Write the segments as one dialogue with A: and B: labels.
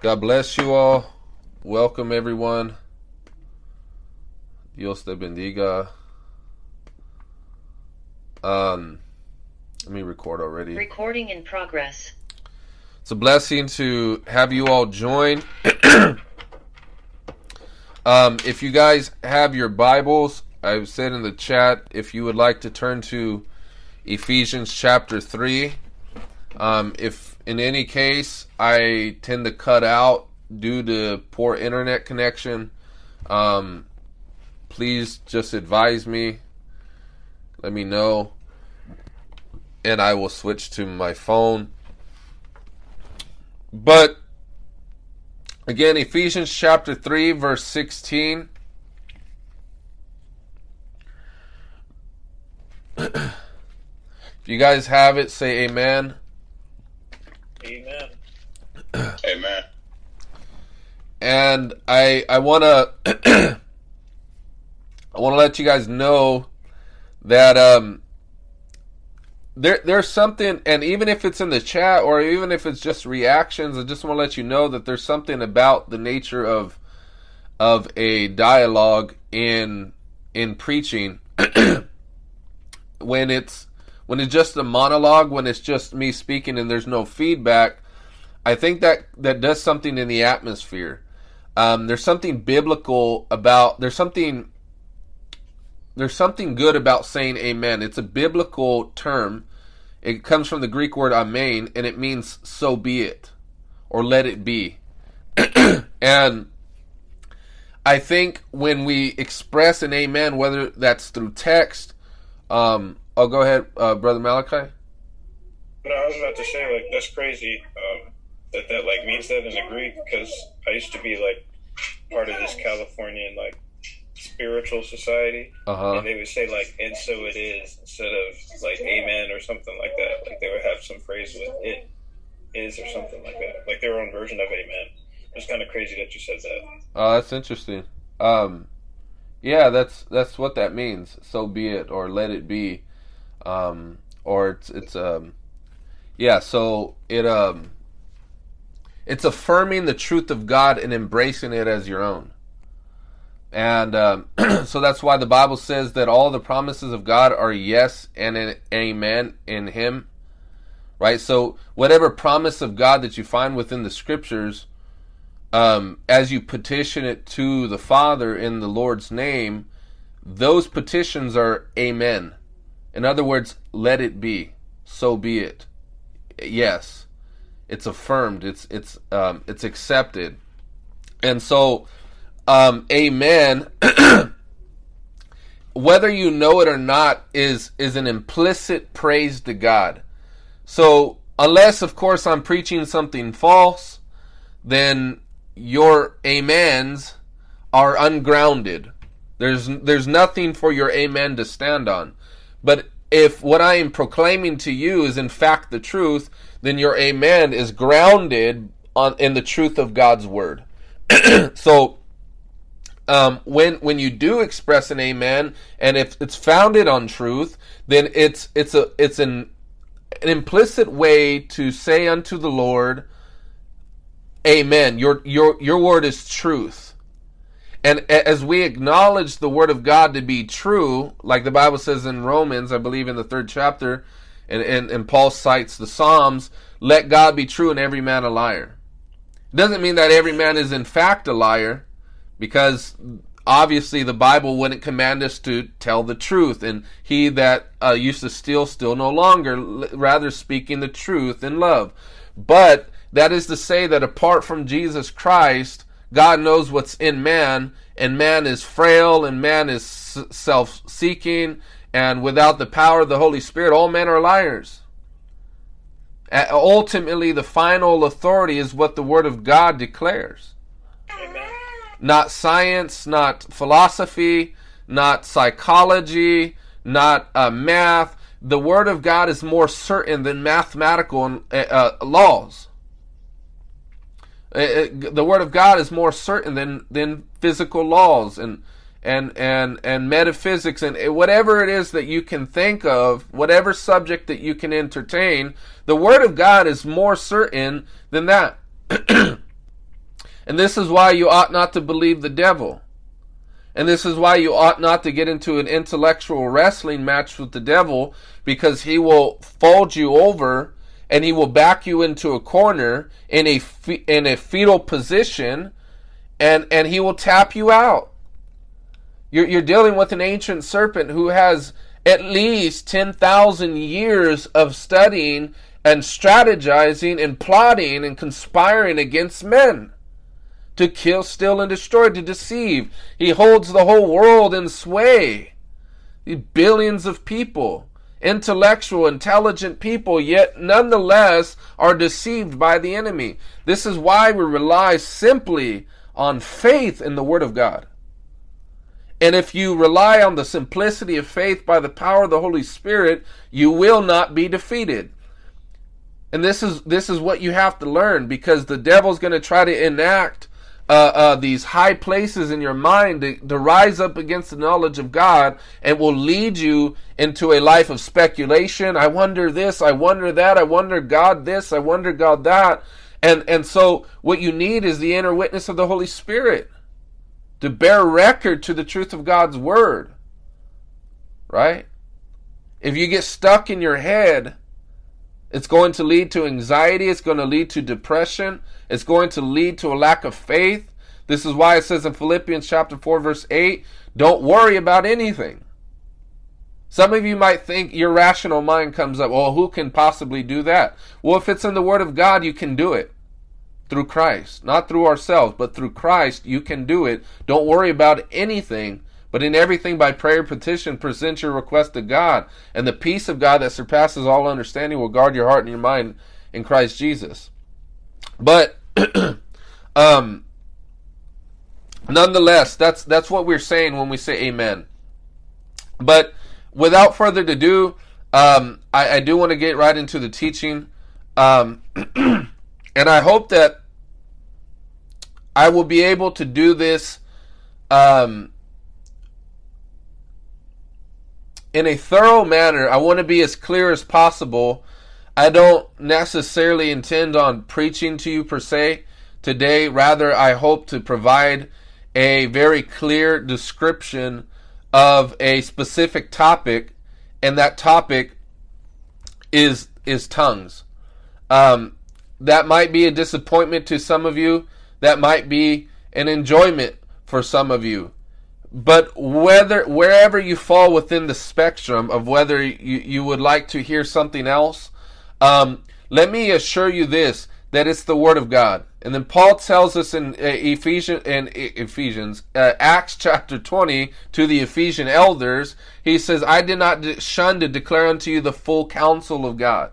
A: God bless you all. Welcome everyone. Dios te bendiga. Um, let me record already.
B: Recording in progress.
A: It's a blessing to have you all join. um, if you guys have your Bibles, I've said in the chat if you would like to turn to Ephesians chapter 3. Um, if in any case I tend to cut out due to poor internet connection, um, please just advise me. Let me know. And I will switch to my phone. But again, Ephesians chapter 3, verse 16. if you guys have it, say amen.
C: Amen.
D: Amen.
A: And I I want to I want to let you guys know that um there there's something and even if it's in the chat or even if it's just reactions I just want to let you know that there's something about the nature of of a dialogue in in preaching when it's when it's just a monologue when it's just me speaking and there's no feedback I think that that does something in the atmosphere um, there's something biblical about there's something there's something good about saying amen. It's a biblical term. It comes from the Greek word amen, and it means so be it, or let it be. and I think when we express an amen, whether that's through text, um, oh, go ahead, uh, Brother Malachi.
C: No, I was about to say like that's crazy um, that that like means that in the Greek because I used to be like part of this Californian like spiritual society,
A: Uh-huh.
C: and they would say like "and so it is" instead of like "amen" or something like that. Like they would have some phrase with "it is" or something like that, like their own version of "amen." It's kind of crazy that you said that.
A: Oh, that's interesting. Um, yeah, that's that's what that means. So be it, or let it be, um, or it's it's um, yeah. So it um, it's affirming the truth of God and embracing it as your own. And um, so that's why the Bible says that all the promises of God are yes and an amen in Him. Right? So, whatever promise of God that you find within the scriptures, um, as you petition it to the Father in the Lord's name, those petitions are amen. In other words, let it be. So be it. Yes. It's affirmed. It's it's um, it's accepted. And so um, amen whether you know it or not is is an implicit praise to God. So unless of course I'm preaching something false, then your amens are ungrounded. There's there's nothing for your amen to stand on. But if what I am proclaiming to you is in fact the truth, then your amen is grounded on in the truth of God's word. so um, when when you do express an amen, and if it's founded on truth, then it's it's a it's an an implicit way to say unto the Lord, Amen. Your your your word is truth. And as we acknowledge the word of God to be true, like the Bible says in Romans, I believe in the third chapter, and, and, and Paul cites the Psalms, let God be true and every man a liar. It doesn't mean that every man is in fact a liar, because obviously the Bible wouldn't command us to tell the truth, and he that uh, used to steal, still no longer, rather speaking the truth in love. But that is to say that apart from Jesus Christ, God knows what's in man, and man is frail, and man is self seeking, and without the power of the Holy Spirit, all men are liars. Ultimately, the final authority is what the Word of God declares.
C: Amen.
A: Not science, not philosophy, not psychology, not uh, math. The Word of God is more certain than mathematical uh, laws. Uh, uh, it, the Word of God is more certain than, than physical laws and and and and metaphysics and uh, whatever it is that you can think of, whatever subject that you can entertain, the Word of God is more certain than that. And this is why you ought not to believe the devil. And this is why you ought not to get into an intellectual wrestling match with the devil because he will fold you over and he will back you into a corner in a in a fetal position and and he will tap you out. You're you're dealing with an ancient serpent who has at least 10,000 years of studying and strategizing and plotting and conspiring against men to kill, steal, and destroy, to deceive. He holds the whole world in sway. Billions of people, intellectual, intelligent people, yet nonetheless are deceived by the enemy. This is why we rely simply on faith in the Word of God. And if you rely on the simplicity of faith by the power of the Holy Spirit, you will not be defeated. And this is this is what you have to learn because the devil's going to try to enact uh, uh, these high places in your mind to, to rise up against the knowledge of God and will lead you into a life of speculation. I wonder this, I wonder that, I wonder God this, I wonder God that. And and so what you need is the inner witness of the Holy Spirit to bear record to the truth of God's word. Right? If you get stuck in your head, it's going to lead to anxiety, it's going to lead to depression, it's going to lead to a lack of faith. This is why it says in Philippians chapter 4 verse 8, don't worry about anything. Some of you might think your rational mind comes up, well, who can possibly do that? Well, if it's in the Word of God, you can do it through Christ. Not through ourselves, but through Christ, you can do it. Don't worry about anything, but in everything by prayer and petition, present your request to God. And the peace of God that surpasses all understanding will guard your heart and your mind in Christ Jesus. But um, nonetheless, that's that's what we're saying when we say amen. But without further ado, um, I, I, do want to get right into the teaching. Um, and I hope that I will be able to do this um, in a thorough manner. I want to be as clear as possible. I don't necessarily intend on preaching to you per se today. Rather, I hope to provide a very clear description of a specific topic, and that topic is is tongues. Um, that might be a disappointment to some of you. That might be an enjoyment for some of you. But whether wherever you fall within the spectrum of whether you, you would like to hear something else, um, let me assure you this that it's the word of God. And then Paul tells us in uh, Ephesians, in Ephesians, uh, Acts chapter 20, to the Ephesian elders, he says, I did not shun to declare unto you the full counsel of God.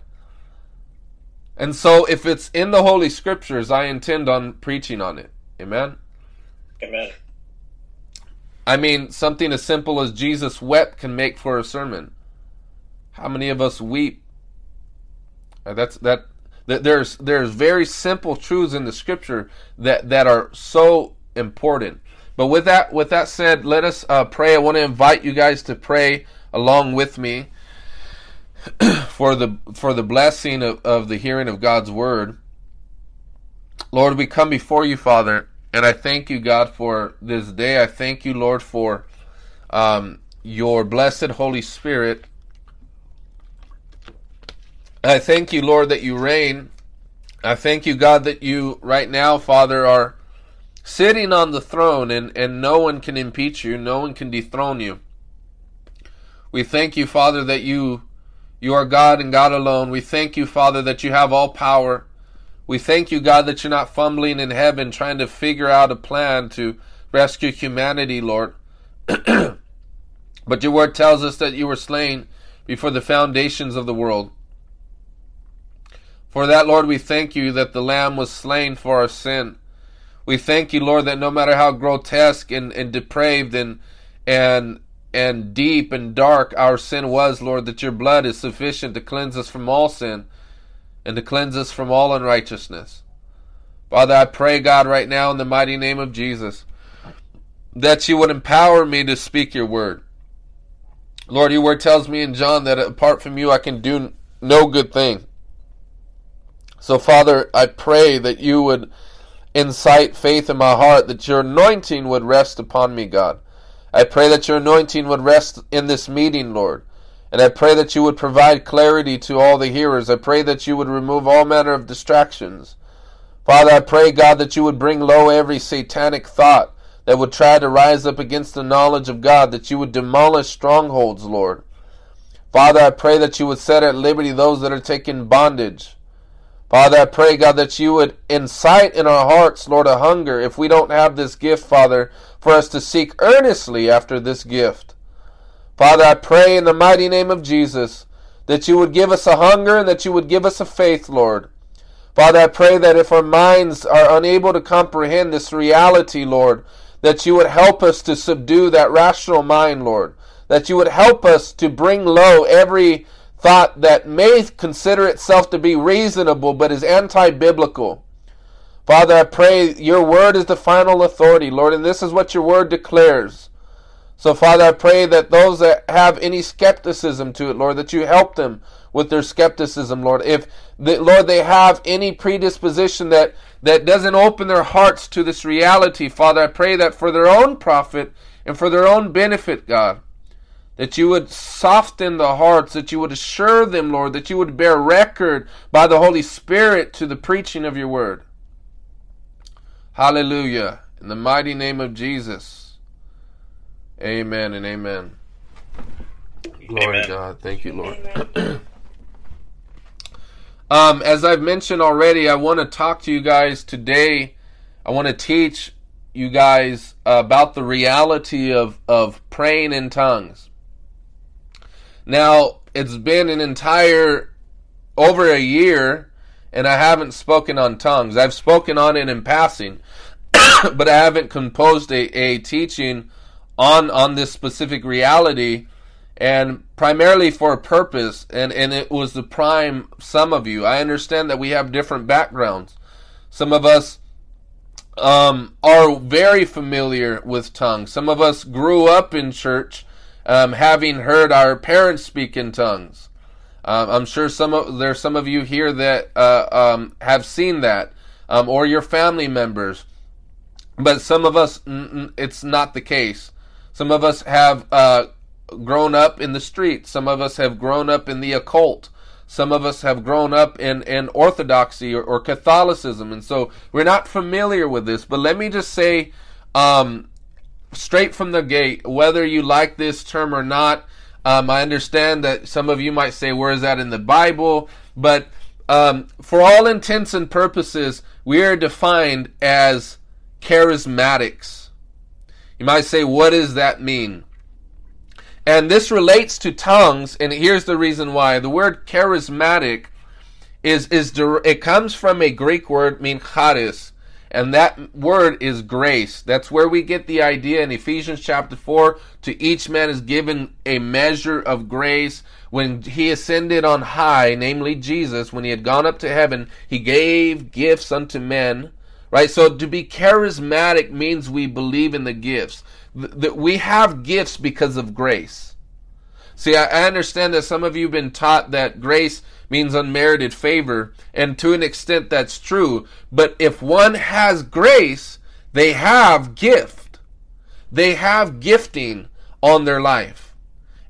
A: And so if it's in the Holy Scriptures, I intend on preaching on it. Amen?
C: Amen.
A: I mean, something as simple as Jesus wept can make for a sermon. How many of us weep? Uh, that's that there's there's very simple truths in the scripture that that are so important. But with that with that said, let us uh, pray. I want to invite you guys to pray along with me for the for the blessing of, of the hearing of God's word. Lord, we come before you, Father, and I thank you, God, for this day. I thank you, Lord, for um, your blessed Holy Spirit I thank you, Lord, that you reign. I thank you, God, that you right now, Father, are sitting on the throne and, and no one can impeach you, no one can dethrone you. We thank you, Father, that you you are God and God alone. We thank you, Father, that you have all power. We thank you, God, that you're not fumbling in heaven trying to figure out a plan to rescue humanity, Lord. but your word tells us that you were slain before the foundations of the world. For that, Lord, we thank you that the Lamb was slain for our sin. We thank you, Lord, that no matter how grotesque and, and depraved and and and deep and dark our sin was, Lord, that your blood is sufficient to cleanse us from all sin and to cleanse us from all unrighteousness. Father, I pray, God, right now in the mighty name of Jesus, that you would empower me to speak your word. Lord, your word tells me in John that apart from you I can do no good thing. So, Father, I pray that you would incite faith in my heart that your anointing would rest upon me, God. I pray that your anointing would rest in this meeting, Lord. And I pray that you would provide clarity to all the hearers. I pray that you would remove all manner of distractions. Father, I pray, God, that you would bring low every satanic thought that would try to rise up against the knowledge of God, that you would demolish strongholds, Lord. Father, I pray that you would set at liberty those that are taken bondage. Father, I pray, God, that you would incite in our hearts, Lord, a hunger, if we don't have this gift, Father, for us to seek earnestly after this gift. Father, I pray in the mighty name of Jesus that you would give us a hunger and that you would give us a faith, Lord. Father, I pray that if our minds are unable to comprehend this reality, Lord, that you would help us to subdue that rational mind, Lord. That you would help us to bring low every thought that may consider itself to be reasonable but is anti biblical. Father, I pray your word is the final authority, Lord, and this is what your word declares. So, Father, I pray that those that have any skepticism to it, Lord, that you help them with their skepticism, Lord. If, the, Lord, they have any predisposition that, that doesn't open their hearts to this reality, Father, I pray that for their own profit and for their own benefit, God, that you would soften the hearts, that you would assure them, Lord, that you would bear record by the Holy Spirit to the preaching of your word. Hallelujah. In the mighty name of Jesus. Amen and amen. Glory to God. Thank you, Lord. Um, as I've mentioned already, I want to talk to you guys today. I want to teach you guys about the reality of, of praying in tongues. Now, it's been an entire over a year, and I haven't spoken on tongues. I've spoken on it in passing, but I haven't composed a, a teaching on on this specific reality and primarily for a purpose and and it was the prime some of you. I understand that we have different backgrounds. Some of us um, are very familiar with tongues. Some of us grew up in church um, having heard our parents speak in tongues. Um, i'm sure some of there's some of you here that uh, um, have seen that um, or your family members. But some of us it's not the case some of us have uh, grown up in the streets. Some of us have grown up in the occult. Some of us have grown up in, in orthodoxy or, or Catholicism. And so we're not familiar with this. But let me just say, um, straight from the gate, whether you like this term or not, um, I understand that some of you might say, where is that in the Bible? But um, for all intents and purposes, we are defined as charismatics. You might say, what does that mean? And this relates to tongues, and here's the reason why. The word charismatic is is it comes from a Greek word mean charis, and that word is grace. That's where we get the idea in Ephesians chapter 4 to each man is given a measure of grace. When he ascended on high, namely Jesus, when he had gone up to heaven, he gave gifts unto men. Right? So to be charismatic means we believe in the gifts that we have gifts because of grace. See, I understand that some of you have been taught that grace means unmerited favor, and to an extent that's true. But if one has grace, they have gift. They have gifting on their life.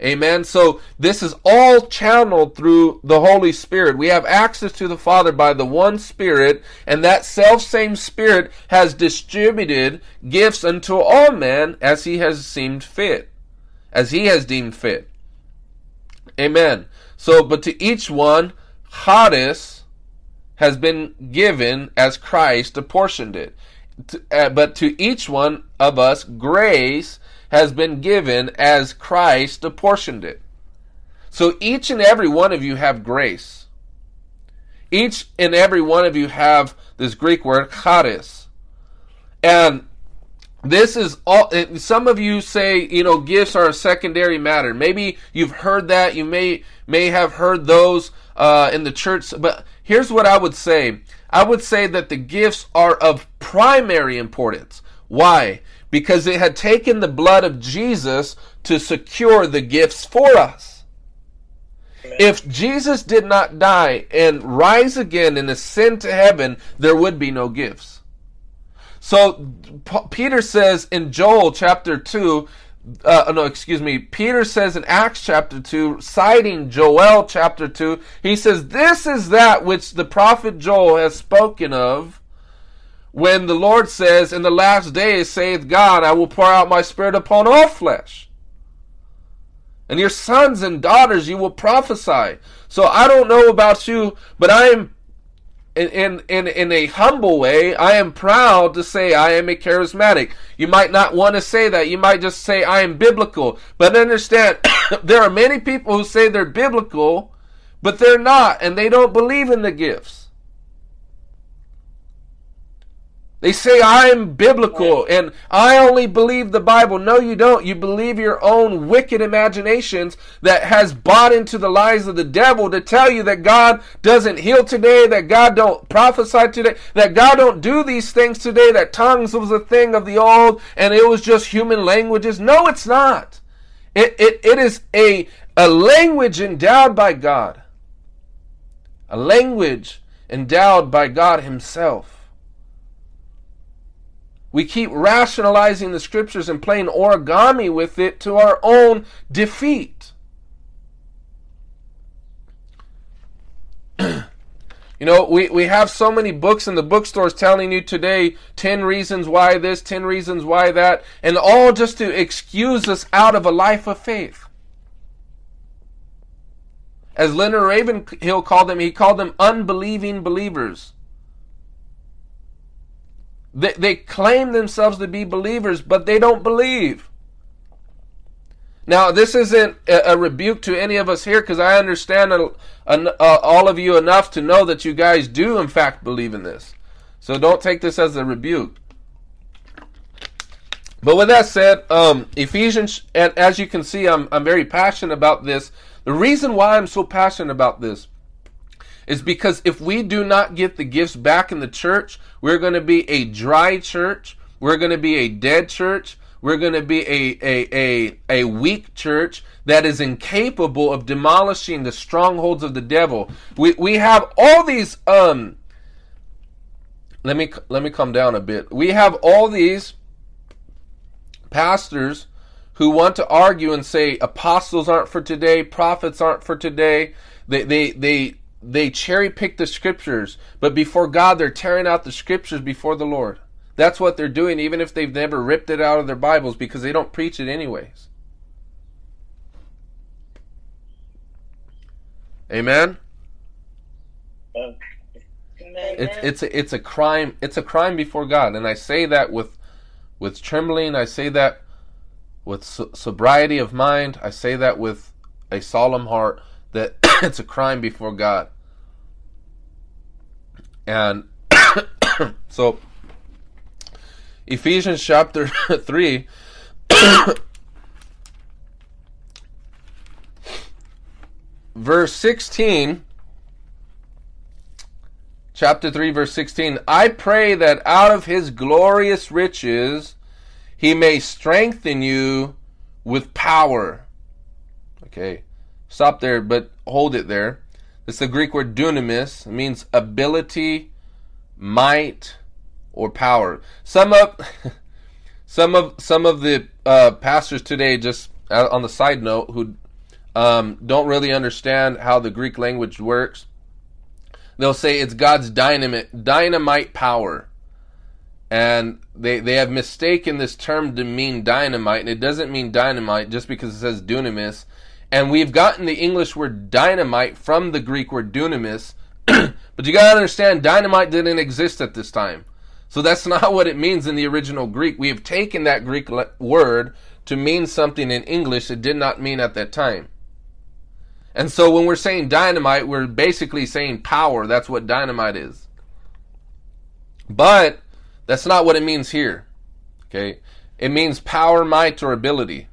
A: Amen. So this is all channeled through the Holy Spirit. We have access to the Father by the one Spirit, and that self same Spirit has distributed gifts unto all men as he has seemed fit, as he has deemed fit. Amen. So, but to each one, charis has been given as Christ apportioned it. Uh, but to each one of us, grace has been given as Christ apportioned it. So each and every one of you have grace. Each and every one of you have this Greek word charis. And this is all some of you say, you know, gifts are a secondary matter. Maybe you've heard that, you may may have heard those uh, in the church, but here's what I would say. I would say that the gifts are of primary importance. Why? Because it had taken the blood of Jesus to secure the gifts for us. Amen. If Jesus did not die and rise again and ascend to heaven, there would be no gifts. So Peter says in Joel chapter 2, uh, no, excuse me, Peter says in Acts chapter 2, citing Joel chapter 2, he says, This is that which the prophet Joel has spoken of when the Lord says, In the last days, saith God, I will pour out my spirit upon all flesh. And your sons and daughters you will prophesy. So I don't know about you, but I am in, in, in, in a humble way, I am proud to say I am a charismatic. You might not want to say that. You might just say I am biblical. But understand, there are many people who say they're biblical, but they're not, and they don't believe in the gifts. They say I'm biblical and I only believe the Bible. No, you don't. You believe your own wicked imaginations that has bought into the lies of the devil to tell you that God doesn't heal today, that God don't prophesy today, that God don't do these things today, that tongues was a thing of the old and it was just human languages. No, it's not. It, it, it is a, a language endowed by God. A language endowed by God Himself. We keep rationalizing the scriptures and playing origami with it to our own defeat. you know, we, we have so many books in the bookstores telling you today 10 reasons why this, 10 reasons why that, and all just to excuse us out of a life of faith. As Leonard Ravenhill called them, he called them unbelieving believers. They, they claim themselves to be believers, but they don't believe. Now, this isn't a, a rebuke to any of us here because I understand a, a, all of you enough to know that you guys do, in fact, believe in this. So don't take this as a rebuke. But with that said, um, Ephesians, and as you can see, I'm, I'm very passionate about this. The reason why I'm so passionate about this is because if we do not get the gifts back in the church, we're going to be a dry church. We're going to be a dead church. We're going to be a, a, a, a weak church that is incapable of demolishing the strongholds of the devil. We, we have all these, um, let me, let me come down a bit. We have all these pastors who want to argue and say apostles aren't for today, prophets aren't for today. They, they, they, they cherry pick the scriptures, but before God, they're tearing out the scriptures before the Lord. That's what they're doing, even if they've never ripped it out of their Bibles, because they don't preach it anyways. Amen. Amen. It's it's a, it's a crime. It's a crime before God, and I say that with with trembling. I say that with sobriety of mind. I say that with a solemn heart. That it's a crime before God. And so, Ephesians chapter 3. verse 16 chapter 3 verse 16 I pray that out of his glorious riches he may strengthen you with power okay stop there but hold it there it's the Greek word dunamis. It means ability, might, or power. Some of some of some of the uh, pastors today, just uh, on the side note, who um, don't really understand how the Greek language works, they'll say it's God's dynamite dynamite power, and they they have mistaken this term to mean dynamite, and it doesn't mean dynamite just because it says dunamis. And we've gotten the English word dynamite from the Greek word dunamis. but you got to understand, dynamite didn't exist at this time. So that's not what it means in the original Greek. We have taken that Greek word to mean something in English it did not mean at that time. And so when we're saying dynamite, we're basically saying power. That's what dynamite is. But that's not what it means here. Okay? It means power, might, or ability.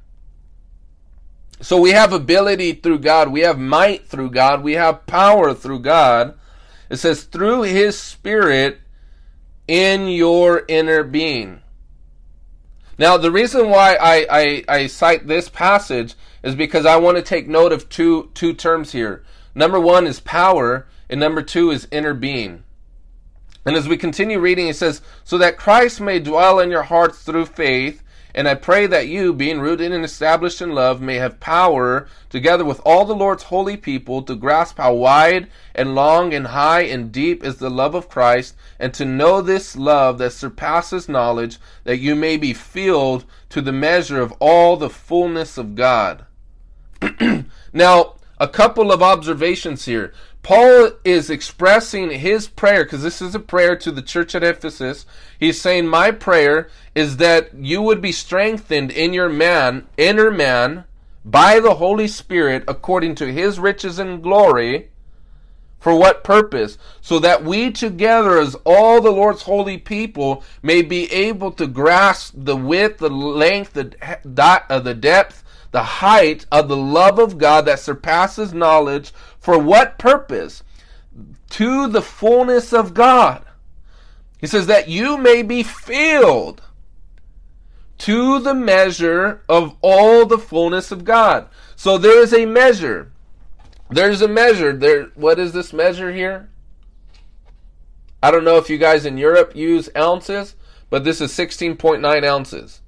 A: So we have ability through God, we have might through God, we have power through God. It says, through His Spirit in your inner being. Now, the reason why I, I, I cite this passage is because I want to take note of two, two terms here. Number one is power, and number two is inner being. And as we continue reading, it says, So that Christ may dwell in your hearts through faith, and I pray that you, being rooted and established in love, may have power, together with all the Lord's holy people, to grasp how wide and long and high and deep is the love of Christ, and to know this love that surpasses knowledge, that you may be filled to the measure of all the fullness of God. now, a couple of observations here. Paul is expressing his prayer because this is a prayer to the church at Ephesus. He's saying, My prayer is that you would be strengthened in your man, inner man, by the Holy Spirit according to his riches and glory. For what purpose? So that we together, as all the Lord's holy people, may be able to grasp the width, the length, the, uh, the depth, the height of the love of God that surpasses knowledge. For what purpose? To the fullness of God. He says that you may be filled to the measure of all the fullness of God. So there is a measure. There's a measure. There what is this measure here? I don't know if you guys in Europe use ounces, but this is 16.9 ounces.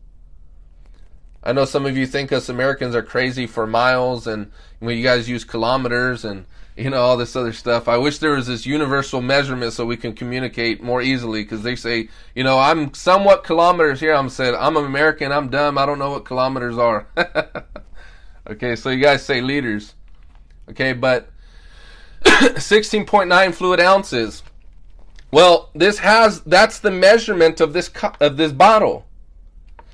A: I know some of you think us Americans are crazy for miles and when you guys use kilometers and you know all this other stuff. I wish there was this universal measurement so we can communicate more easily because they say, you know, I'm somewhat kilometers here. I'm said I'm an American. I'm dumb. I don't know what kilometers are. okay, so you guys say liters. Okay, but 16.9 fluid ounces. Well, this has that's the measurement of this of this bottle.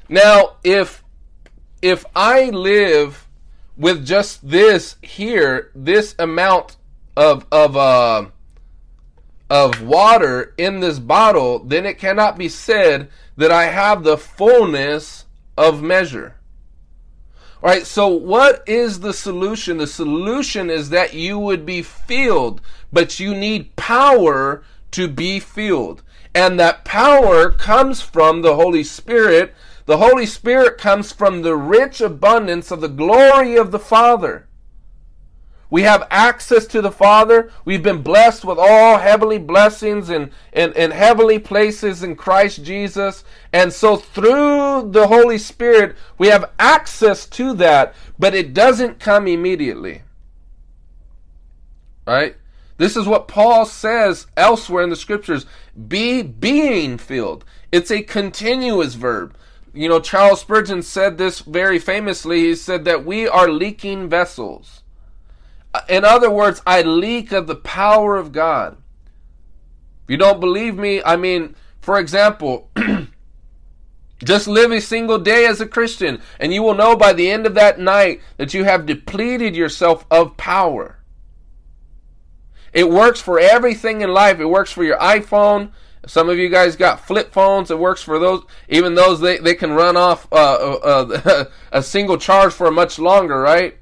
A: Now, if if I live with just this here, this amount of of uh, of water in this bottle, then it cannot be said that I have the fullness of measure. All right, so what is the solution? The solution is that you would be filled, but you need power to be filled. And that power comes from the Holy Spirit the Holy Spirit comes from the rich abundance of the glory of the Father. We have access to the Father. We've been blessed with all heavenly blessings and, and, and heavenly places in Christ Jesus. And so through the Holy Spirit, we have access to that, but it doesn't come immediately. Right? This is what Paul says elsewhere in the scriptures be being filled. It's a continuous verb you know, Charles Spurgeon said this very famously. He said that we are leaking vessels. Uh, in other words, I leak of the power of God. If you don't believe me, I mean, for example, just live a single day as a Christian, and you will know by the end of that night that you have depleted yourself of power. It works for everything in life. It works for your iPhone. Some of you guys got flip phones. It works for those. Even those they, they can run off uh, uh, a single charge for much longer, right?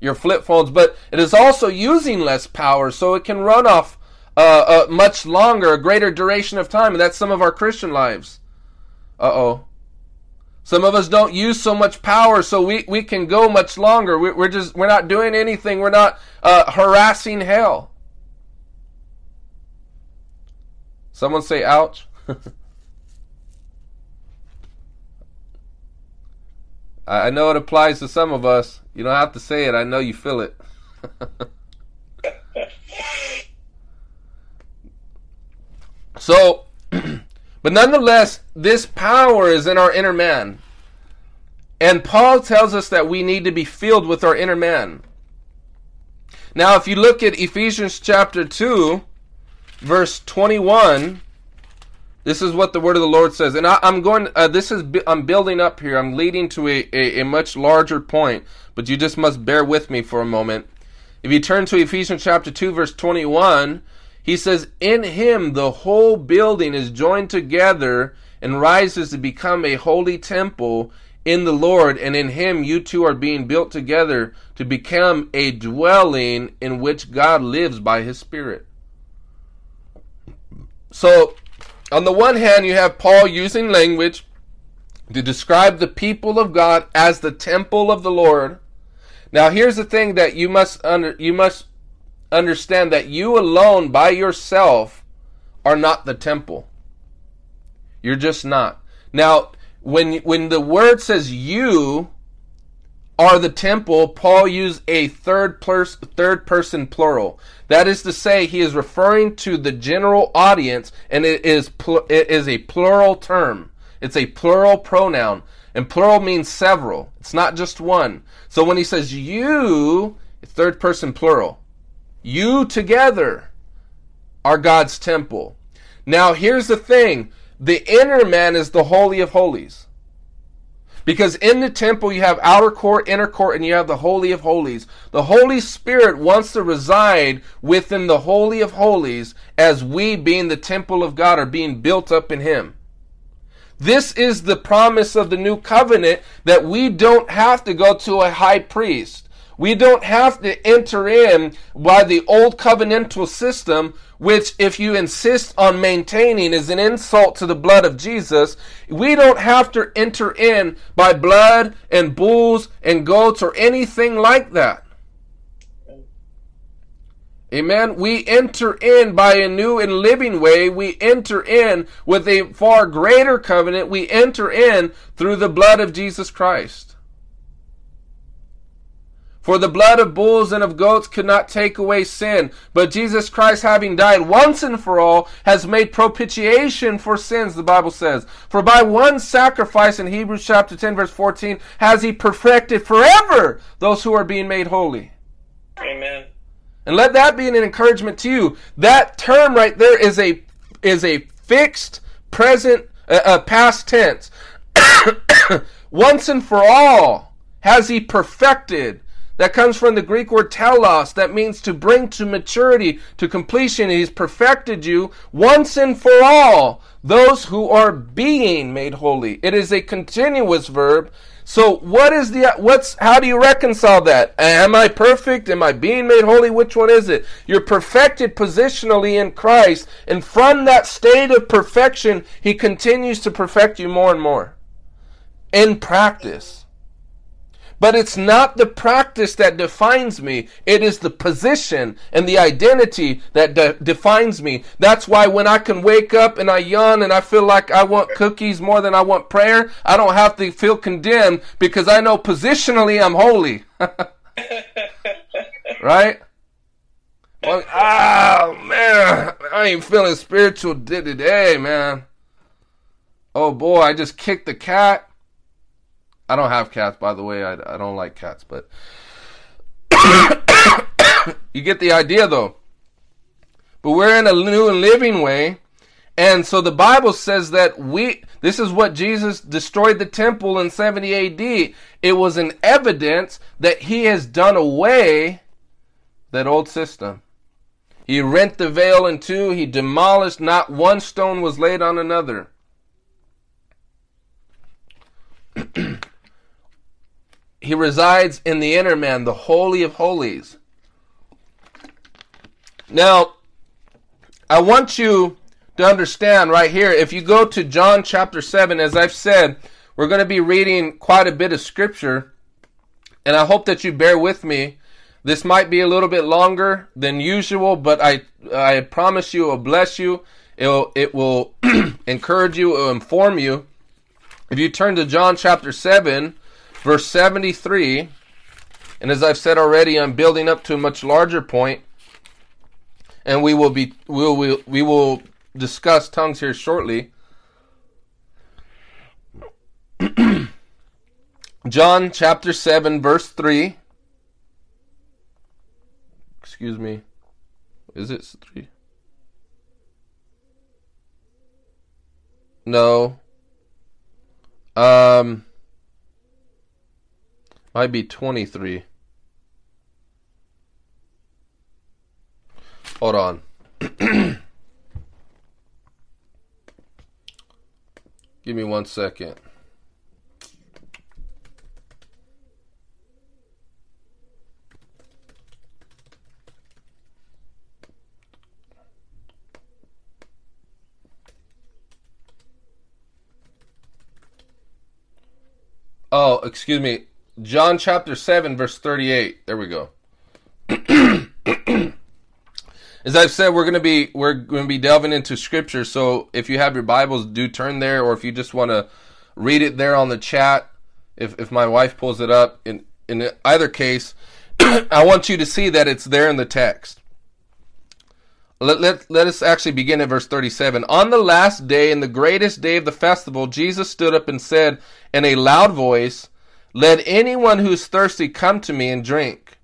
A: Your flip phones, but it is also using less power, so it can run off uh, uh, much longer, a greater duration of time, and that's some of our Christian lives. Uh oh. Some of us don't use so much power, so we, we can go much longer. We, are just we're not doing anything. We're not uh, harassing hell. Someone say ouch. I know it applies to some of us. You don't have to say it. I know you feel it. so, but nonetheless, this power is in our inner man. And Paul tells us that we need to be filled with our inner man. Now, if you look at Ephesians chapter 2, verse 21 this is what the word of the lord says. And I, am going uh, this is i'm building up here. I'm leading to a, a, a much larger point but you just must bear with me for a moment. If you turn to ephesians chapter 2 verse 21 he says in him the whole building is joined together and rises to become a holy temple in the Lord, and in Him you two are being built together to become a dwelling in which God lives by His Spirit. So, on the one hand, you have Paul using language to describe the people of God as the temple of the Lord. Now, here's the thing that you must under, you must understand that you alone by yourself are not the temple. You're just not. Now, when when the word says you are the temple, Paul used a third pers- third person plural. That is to say, he is referring to the general audience, and it is pl- it is a plural term. It's a plural pronoun, and plural means several. It's not just one. So when he says you, third person plural, you together are God's temple. Now here's the thing: the inner man is the holy of holies. Because in the temple you have outer court, inner court, and you have the Holy of Holies. The Holy Spirit wants to reside within the Holy of Holies as we, being the temple of God, are being built up in Him. This is the promise of the new covenant that we don't have to go to a high priest. We don't have to enter in by the old covenantal system, which, if you insist on maintaining, is an insult to the blood of Jesus. We don't have to enter in by blood and bulls and goats or anything like that. Amen. We enter in by a new and living way. We enter in with a far greater covenant. We enter in through the blood of Jesus Christ. For the blood of bulls and of goats could not take away sin, but Jesus Christ, having died once and for all, has made propitiation for sins, the Bible says. For by one sacrifice in Hebrews chapter 10, verse 14, has he perfected forever those who are being made holy.
C: Amen.
A: And let that be an encouragement to you. That term right there is a is a fixed present uh, uh, past tense. once and for all has he perfected that comes from the Greek word telos, that means to bring to maturity, to completion. He's perfected you once and for all, those who are being made holy. It is a continuous verb. So what is the what's how do you reconcile that? Am I perfect? Am I being made holy? Which one is it? You're perfected positionally in Christ, and from that state of perfection, he continues to perfect you more and more in practice. But it's not the practice that defines me. It is the position and the identity that de- defines me. That's why when I can wake up and I yawn and I feel like I want cookies more than I want prayer, I don't have to feel condemned because I know positionally I'm holy. right? Well, oh man, I ain't feeling spiritual today, man. Oh boy, I just kicked the cat. I don't have cats, by the way. I, I don't like cats, but you get the idea, though. But we're in a new and living way. And so the Bible says that we, this is what Jesus destroyed the temple in 70 AD. It was an evidence that he has done away that old system. He rent the veil in two. He demolished, not one stone was laid on another. He resides in the inner man, the Holy of Holies. Now, I want you to understand right here, if you go to John chapter 7, as I've said, we're going to be reading quite a bit of scripture, and I hope that you bear with me. This might be a little bit longer than usual, but I I promise you it will bless you. It'll, it will encourage you, it will inform you. If you turn to John chapter 7, verse 73, and as I've said already, I'm building up to a much larger point, and we will be we will we will discuss tongues here shortly. John chapter 7 verse 3 Excuse me. Is it 3? No. Um might be 23. Hold on. Give me one second. Oh, excuse me. John chapter 7, verse 38. There we go. As I've said, we're to be we're to be delving into scripture. So if you have your Bibles, do turn there, or if you just want to read it there on the chat, if if my wife pulls it up, in in either case, I want you to see that it's there in the text. Let, let, let us actually begin at verse 37. On the last day, in the greatest day of the festival, Jesus stood up and said in a loud voice, Let anyone who is thirsty come to me and drink.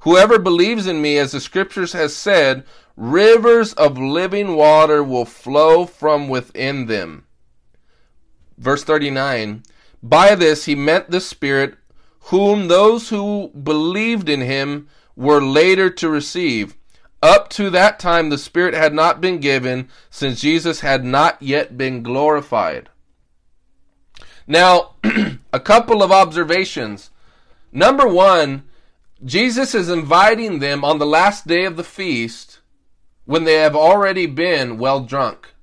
A: Whoever believes in me, as the scriptures has said, rivers of living water will flow from within them. Verse 39. By this he meant the Spirit, whom those who believed in him were later to receive. Up to that time, the Spirit had not been given, since Jesus had not yet been glorified. Now, a couple of observations. Number one, Jesus is inviting them on the last day of the feast when they have already been well drunk.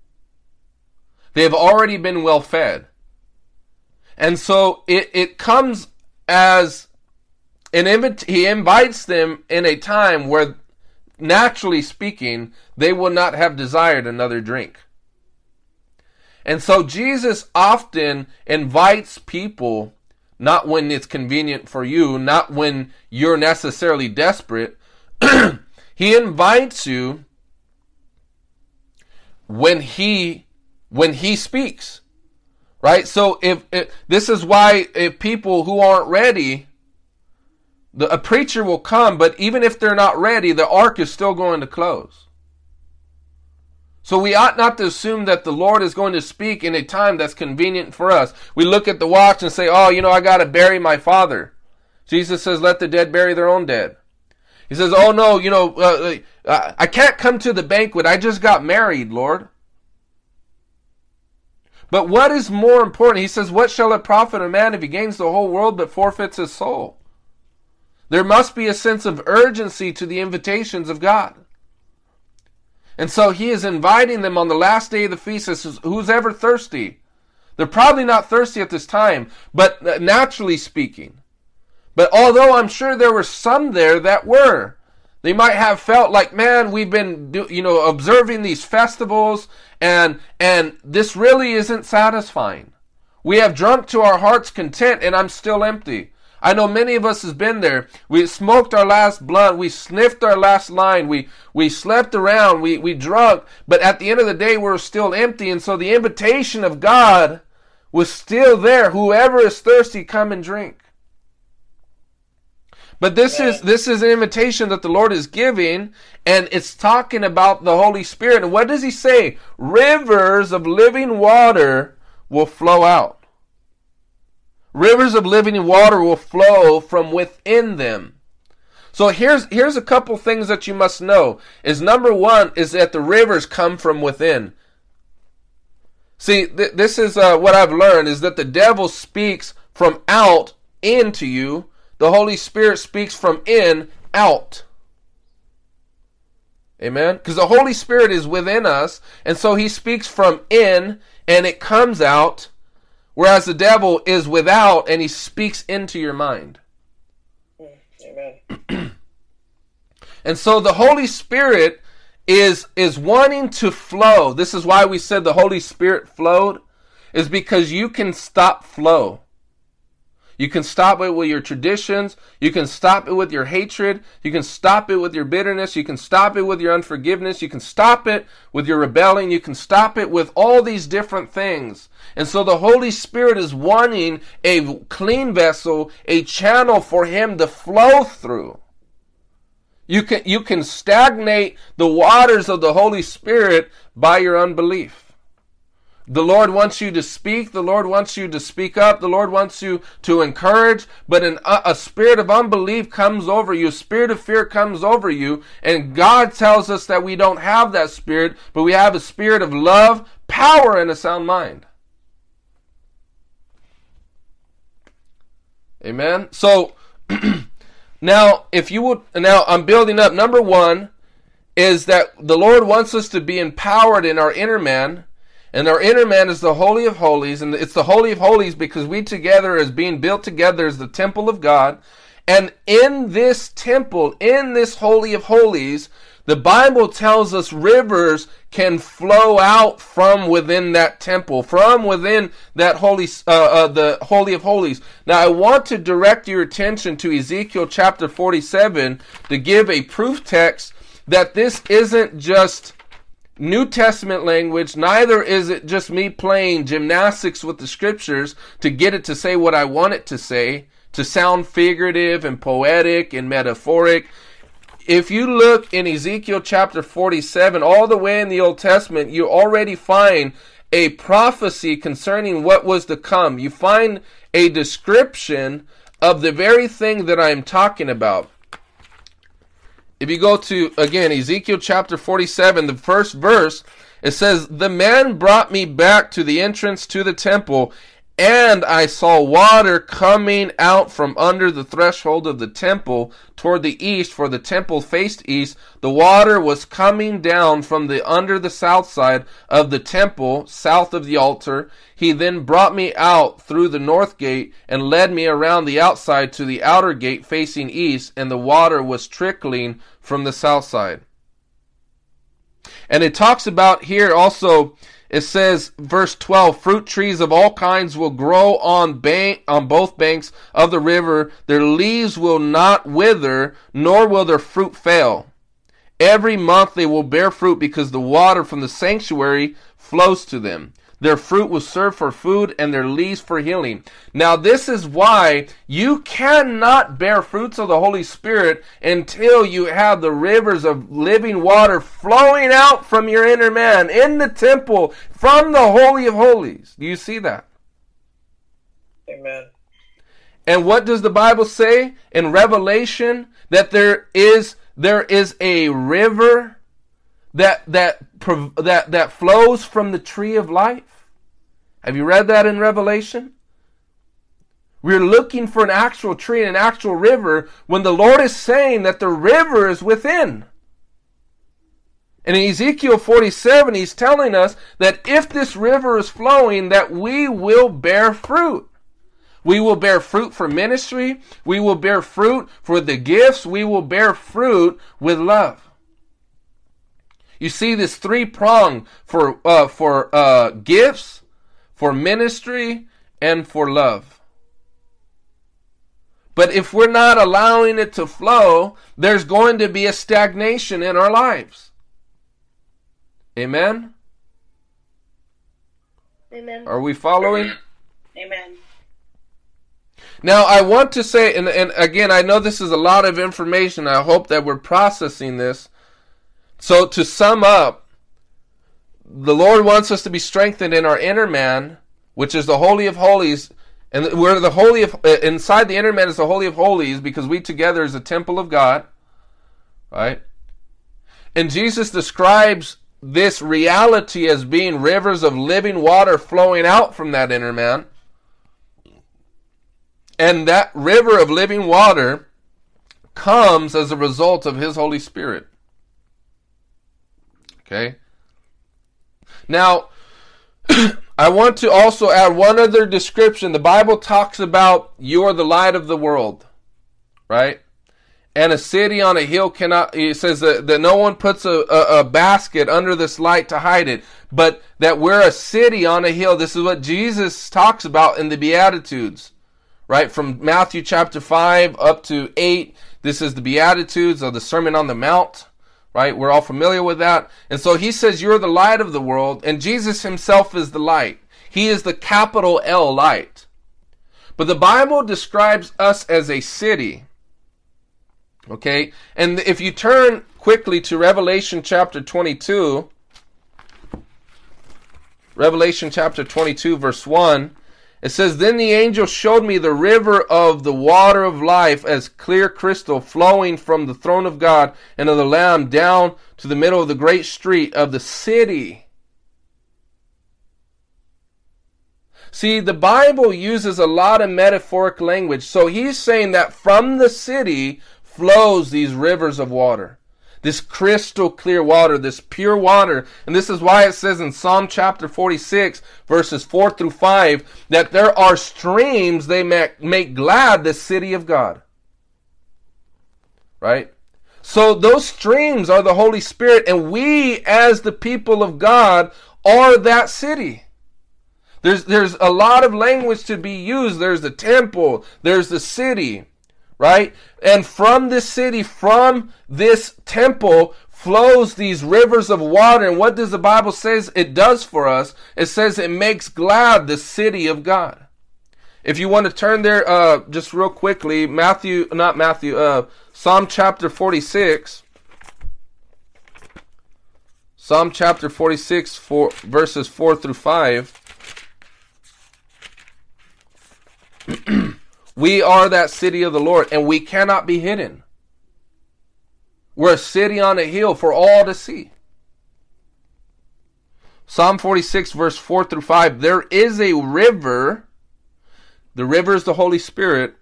A: They have already been well fed. And so it, it comes as an invite, he invites them in a time where naturally speaking, they would not have desired another drink. And so Jesus often invites people, not when it's convenient for you, not when you're necessarily desperate. he invites you when he when he speaks. Right? So if, if this is why if people who aren't ready the, a preacher will come, but even if they're not ready, the ark is still going to close. So we ought not to assume that the Lord is going to speak in a time that's convenient for us. We look at the watch and say, oh, you know, I got to bury my father. Jesus says, let the dead bury their own dead. He says, oh, no, you know, uh, uh, I can't come to the banquet. I just got married, Lord. But what is more important? He says, what shall it profit a man if he gains the whole world but forfeits his soul? There must be a sense of urgency to the invitations of God. And so he is inviting them on the last day of the feast. Says, Who's ever thirsty? They're probably not thirsty at this time, but uh, naturally speaking. But although I'm sure there were some there that were, they might have felt like, man, we've been, you know, observing these festivals, and and this really isn't satisfying. We have drunk to our heart's content, and I'm still empty. I know many of us has been there. We smoked our last blunt, we sniffed our last line, we we slept around, we we drunk, but at the end of the day we're still empty and so the invitation of God was still there. Whoever is thirsty come and drink. But this yeah. is this is an invitation that the Lord is giving and it's talking about the Holy Spirit. And what does he say? Rivers of living water will flow out. Rivers of living water will flow from within them. So here's here's a couple things that you must know. Is number 1 is that the rivers come from within. See, th- this is uh, what I've learned is that the devil speaks from out into you. The Holy Spirit speaks from in out. Amen? Because the Holy Spirit is within us, and so he speaks from in and it comes out Whereas the devil is without and he speaks into your mind. Mm, amen. and so the Holy Spirit is is wanting to flow. This is why we said the Holy Spirit flowed is because you can stop flow. You can stop it with your traditions. You can stop it with your hatred. You can stop it with your bitterness. You can stop it with your unforgiveness. You can stop it with your rebelling. You can stop it with all these different things. And so the Holy Spirit is wanting a clean vessel, a channel for Him to flow through. You can, you can stagnate the waters of the Holy Spirit by your unbelief. The Lord wants you to speak. The Lord wants you to speak up. The Lord wants you to encourage. But an, a, a spirit of unbelief comes over you. A spirit of fear comes over you. And God tells us that we don't have that spirit, but we have a spirit of love, power, and a sound mind. Amen. So, now, if you would, now I'm building up. Number one is that the Lord wants us to be empowered in our inner man and our inner man is the Holy of Holies, and it's the Holy of Holies because we together, as being built together, as the temple of God. And in this temple, in this Holy of Holies, The Bible tells us rivers can flow out from within that temple, from within that holy, uh, uh, the holy of holies. Now, I want to direct your attention to Ezekiel chapter 47 to give a proof text that this isn't just New Testament language, neither is it just me playing gymnastics with the scriptures to get it to say what I want it to say, to sound figurative and poetic and metaphoric if you look in Ezekiel chapter 47, all the way in the Old Testament, you already find a prophecy concerning what was to come. You find a description of the very thing that I'm talking about. If you go to, again, Ezekiel chapter 47, the first verse, it says, The man brought me back to the entrance to the temple, and I saw water coming out from under the threshold of the temple toward the east, for the temple faced east. The water was coming down from the under the south side of the temple, south of the altar. He then brought me out through the north gate and led me around the outside to the outer gate facing east, and the water was trickling from the south side. And it talks about here also it says, verse 12, fruit trees of all kinds will grow on bank, on both banks of the river. Their leaves will not wither, nor will their fruit fail. Every month they will bear fruit because the water from the sanctuary flows to them. Their fruit will serve for food and their leaves for healing. Now, this is why you cannot bear fruits of the Holy Spirit until you have the rivers of living water flowing out from your inner man in the temple from the Holy of Holies. Do you see that?
C: Amen.
A: And what does the Bible say in Revelation? That there is there is a river that that that that flows from the tree of life. Have you read that in Revelation? We're looking for an actual tree and an actual river when the Lord is saying that the river is within. And in Ezekiel 47, he's telling us that if this river is flowing, that we will bear fruit. We will bear fruit for ministry. We will bear fruit for the gifts. We will bear fruit with love. You see this three prong for uh, for uh, gifts, for ministry, and for love. But if we're not allowing it to flow, there's going to be a stagnation in our lives. Amen?
B: Amen.
A: Are we following?
B: Amen.
A: Now, I want to say, and, and again, I know this is a lot of information. I hope that we're processing this. So, to sum up, the Lord wants us to be strengthened in our inner man, which is the holy of holies, and we're the holy of uh, inside the inner man is the holy of holies because we together is a temple of God, right? And Jesus describes this reality as being rivers of living water flowing out from that inner man. And that river of living water comes as a result of his Holy Spirit. Okay? Now, I want to also add one other description. The Bible talks about you are the light of the world, right? And a city on a hill cannot, it says that, that no one puts a, a, a basket under this light to hide it, but that we're a city on a hill. This is what Jesus talks about in the Beatitudes, right? From Matthew chapter 5 up to 8. This is the Beatitudes of the Sermon on the Mount right? We're all familiar with that. And so he says, You're the light of the world, and Jesus himself is the light. He is the capital L light. But the Bible describes us as a city. Okay? And if you turn quickly to Revelation chapter 22, Revelation chapter 22, verse 1, it says, Then the angel showed me the river of the water of life as clear crystal flowing from the throne of God and of the Lamb down to the middle of the great street of the city. See, the Bible uses a lot of metaphoric language. So he's saying that from the city flows these rivers of water this crystal clear water, this pure water. And this is why it says in Psalm chapter 46, verses 4 through 5, that there are streams they make, make glad the city of God. Right? So those streams are the Holy Spirit, and we, as the people of God, are that city. There's there's a lot of language to be used. There's the temple, there's the city, right? And from this city, from this temple, flows these rivers of water. And what does the Bible says it does for us? It says it makes glad the city of God. If you want to turn there, uh, just real quickly, Matthew, not Matthew, uh, Psalm chapter 46. Psalm chapter 46, four, verses 4 through 5. we are that city of the Lord, and we cannot be hidden. We're a city on a hill for all to see. Psalm 46, verse 4 through 5. There is a river. The river is the Holy Spirit.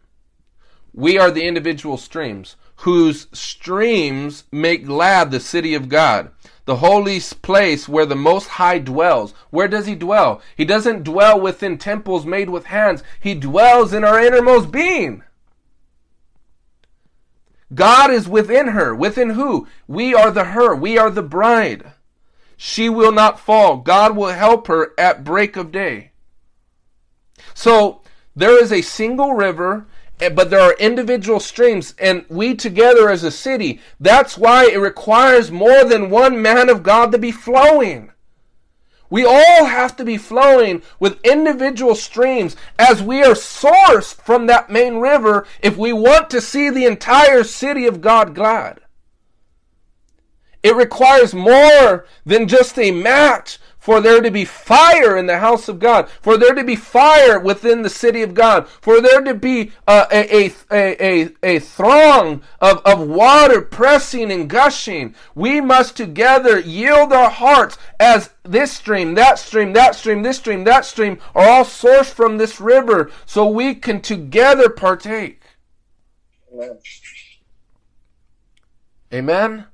A: We are the individual streams, whose streams make glad the city of God the holy place where the Most High dwells. Where does He dwell? He doesn't dwell within temples made with hands, He dwells in our innermost being. God is within her. Within who? We are the her. We are the bride. She will not fall. God will help her at break of day. So there is a single river but there are individual streams and we together as a city that's why it requires more than one man of god to be flowing. We all have to be flowing with individual streams as we are sourced from that main river if we want to see the entire city of god glad. It requires more than just a match for there to be fire in the house of God, for there to be fire within the city of God, for there to be uh, a, a, a, a throng of, of water pressing and gushing. We must together yield our hearts as this stream, that stream, that stream, this stream, that stream are all sourced from this river so we can together partake. Amen. Amen.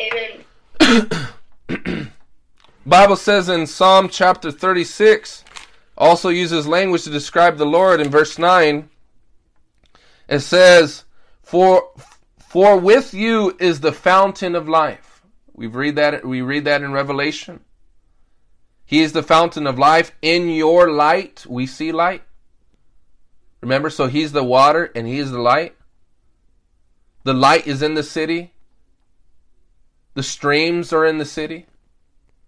A: Amen. Bible says in Psalm chapter 36, also uses language to describe the Lord in verse 9. It says, For for with you is the fountain of life. We read that we read that in Revelation. He is the fountain of life. In your light, we see light. Remember, so he's the water and he is the light. The light is in the city. The streams are in the city.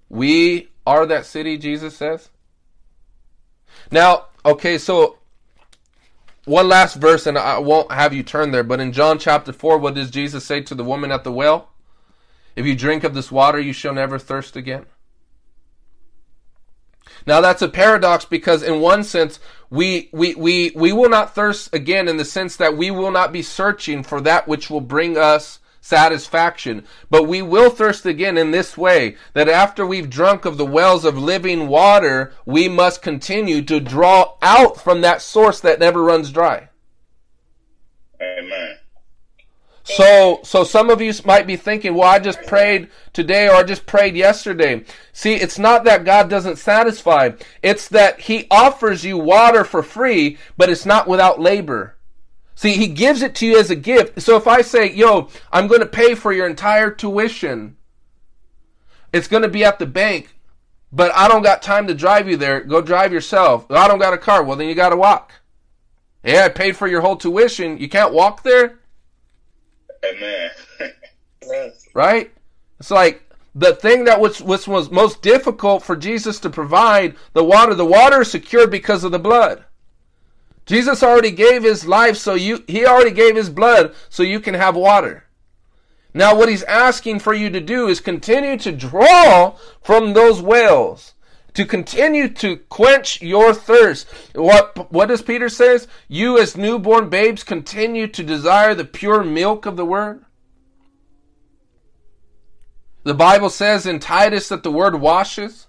A: We are that city, Jesus says. Now, okay, so one last verse, and I won't have you turn there, but in John chapter 4, what does Jesus say to the woman at the well? If you drink of this water, you shall never thirst again. Now that's a paradox because in one sense, we, we, we, we will not thirst again in the sense that we will not be searching for that which will bring us satisfaction. But we will thirst again in this way, that after we've drunk of the wells of living water, we must continue to draw out from that source that never runs dry.
D: Amen.
A: So, so some of you might be thinking, well, I just prayed today or I just prayed yesterday. See, it's not that God doesn't satisfy. It's that He offers you water for free, but it's not without labor. See, he gives it to you as a gift. So if I say, yo, I'm going to pay for your entire tuition, it's going to be at the bank, but I don't got time to drive you there. Go drive yourself. I don't got a car. Well, then you got to walk. Yeah, I paid for your whole tuition. You can't walk there?
D: Amen.
A: right? It's like the thing that was, was, was most difficult for Jesus to provide, the water. The water is secured because of the blood. Jesus already gave his life so you he already gave his blood so you can have water. Now what he's asking for you to do is continue to draw from those wells to continue to quench your thirst. What what does Peter says? You as newborn babes continue to desire the pure milk of the word. The Bible says in Titus that the word washes.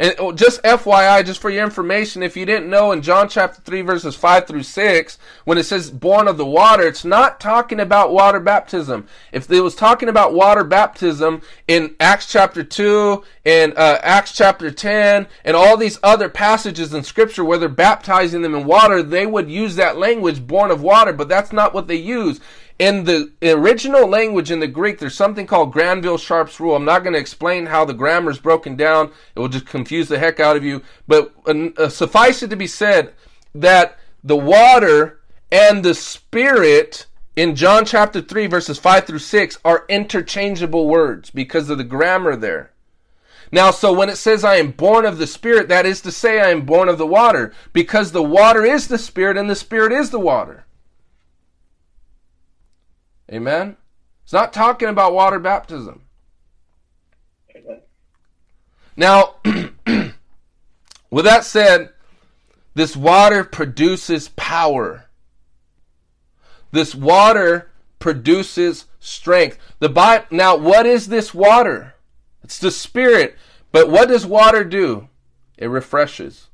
A: And oh, just FYI, just for your information, if you didn't know, in John chapter 3, verses 5 through 6, when it says born of the water, it's not talking about water baptism. If it was talking about water baptism in Acts chapter 2, in uh, Acts chapter 10, and all these other passages in Scripture where they're baptizing them in water, they would use that language, born of water, but that's not what they use in the original language in the Greek, there's something called Granville Sharp's rule. I'm not going to explain how the grammar is broken down. It will just confuse the heck out of you. But uh, suffice it to be said that the water and the spirit in John chapter 3, verses 5 through 6 are interchangeable words because of the grammar there. Now, so when it says I am born of the Spirit, that is to say I am born of the water, because the water is the Spirit and the Spirit is the water. Amen? It's not talking about water baptism. Amen. Now, with that said, this water produces power. This water produces strength. The Bible, now what is this water? It's the spirit. But what does water do? It refreshes.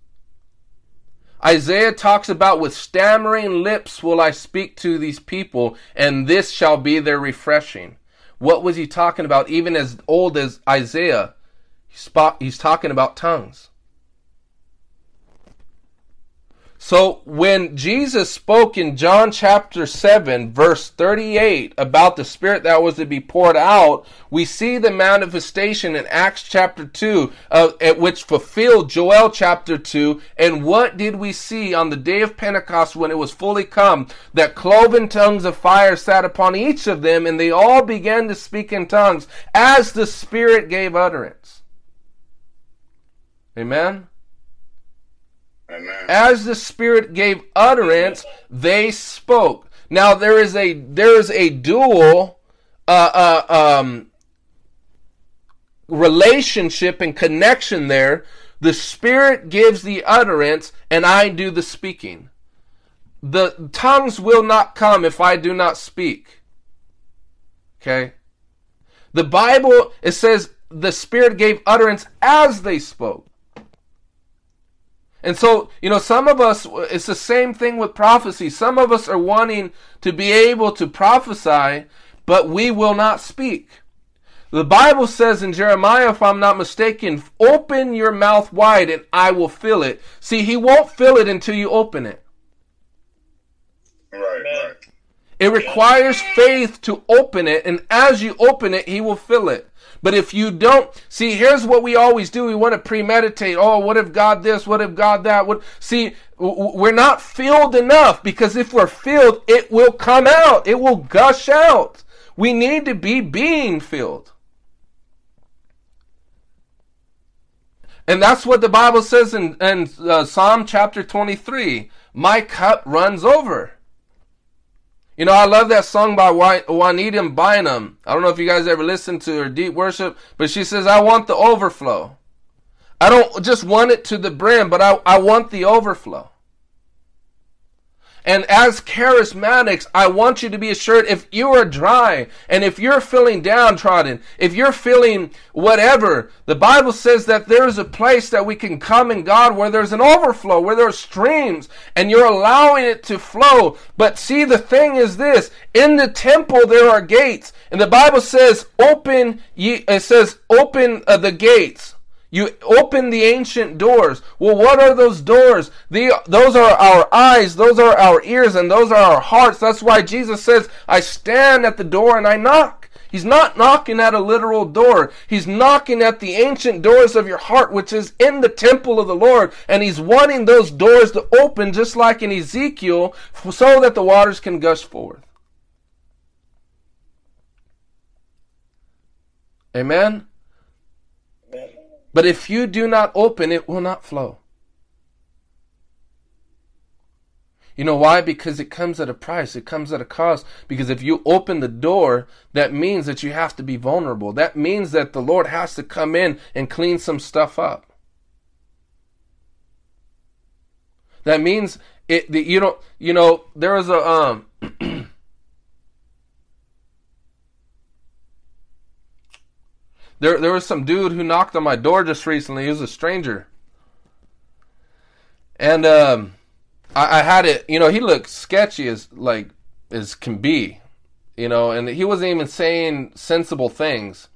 A: Isaiah talks about with stammering lips will I speak to these people, and this shall be their refreshing. What was he talking about? Even as old as Isaiah, he's talking about tongues. So when Jesus spoke in John chapter 7, verse 38, about the Spirit that was to be poured out, we see the manifestation in Acts chapter 2, uh, at which fulfilled Joel chapter 2. And what did we see on the day of Pentecost when it was fully come? That cloven tongues of fire sat upon each of them, and they all began to speak in tongues as the Spirit gave utterance. Amen? As the Spirit gave utterance, they spoke. Now there is a there is a dual uh, uh, um, relationship and connection there. The Spirit gives the utterance, and I do the speaking. The tongues will not come if I do not speak. Okay? The Bible, it says the Spirit gave utterance as they spoke. And so, you know, some of us, it's the same thing with prophecy. Some of us are wanting to be able to prophesy, but we will not speak. The Bible says in Jeremiah, if I'm not mistaken, open your mouth wide and I will fill it. See, he won't fill it until you open it.
D: Right, right.
A: It requires faith to open it, and as you open it, he will fill it. But if you don't, see, here's what we always do. We want to premeditate. Oh, what if God this? What if God that? What? See, we're not filled enough because if we're filled, it will come out. It will gush out. We need to be being filled. And that's what the Bible says in, in uh, Psalm chapter 23. My cup runs over. You know, I love that song by Juanita Bynum. I don't know if you guys ever listened to her deep worship, but she says, I want the overflow. I don't just want it to the brim, but I, I want the overflow. And as charismatics, I want you to be assured if you are dry and if you're feeling downtrodden, if you're feeling whatever, the Bible says that there is a place that we can come in God where there's an overflow, where there are streams, and you're allowing it to flow. But see, the thing is this in the temple, there are gates. And the Bible says, open ye, it says, open uh, the gates. You open the ancient doors. Well, what are those doors? The, those are our eyes, those are our ears, and those are our hearts. That's why Jesus says, I stand at the door and I knock. He's not knocking at a literal door. He's knocking at the ancient doors of your heart, which is in the temple of the Lord. And he's wanting those doors to open, just like in Ezekiel, so that the waters can gush forth. Amen? But if you do not open, it will not flow. You know why? Because it comes at a price. It comes at a cost. Because if you open the door, that means that you have to be vulnerable. That means that the Lord has to come in and clean some stuff up. That means it. You know. You know. There was a um. there there was some dude who knocked on my door just recently. He was a stranger, and um, I, I had it. You know, he looked sketchy as like as can be. You know, and he wasn't even saying sensible things.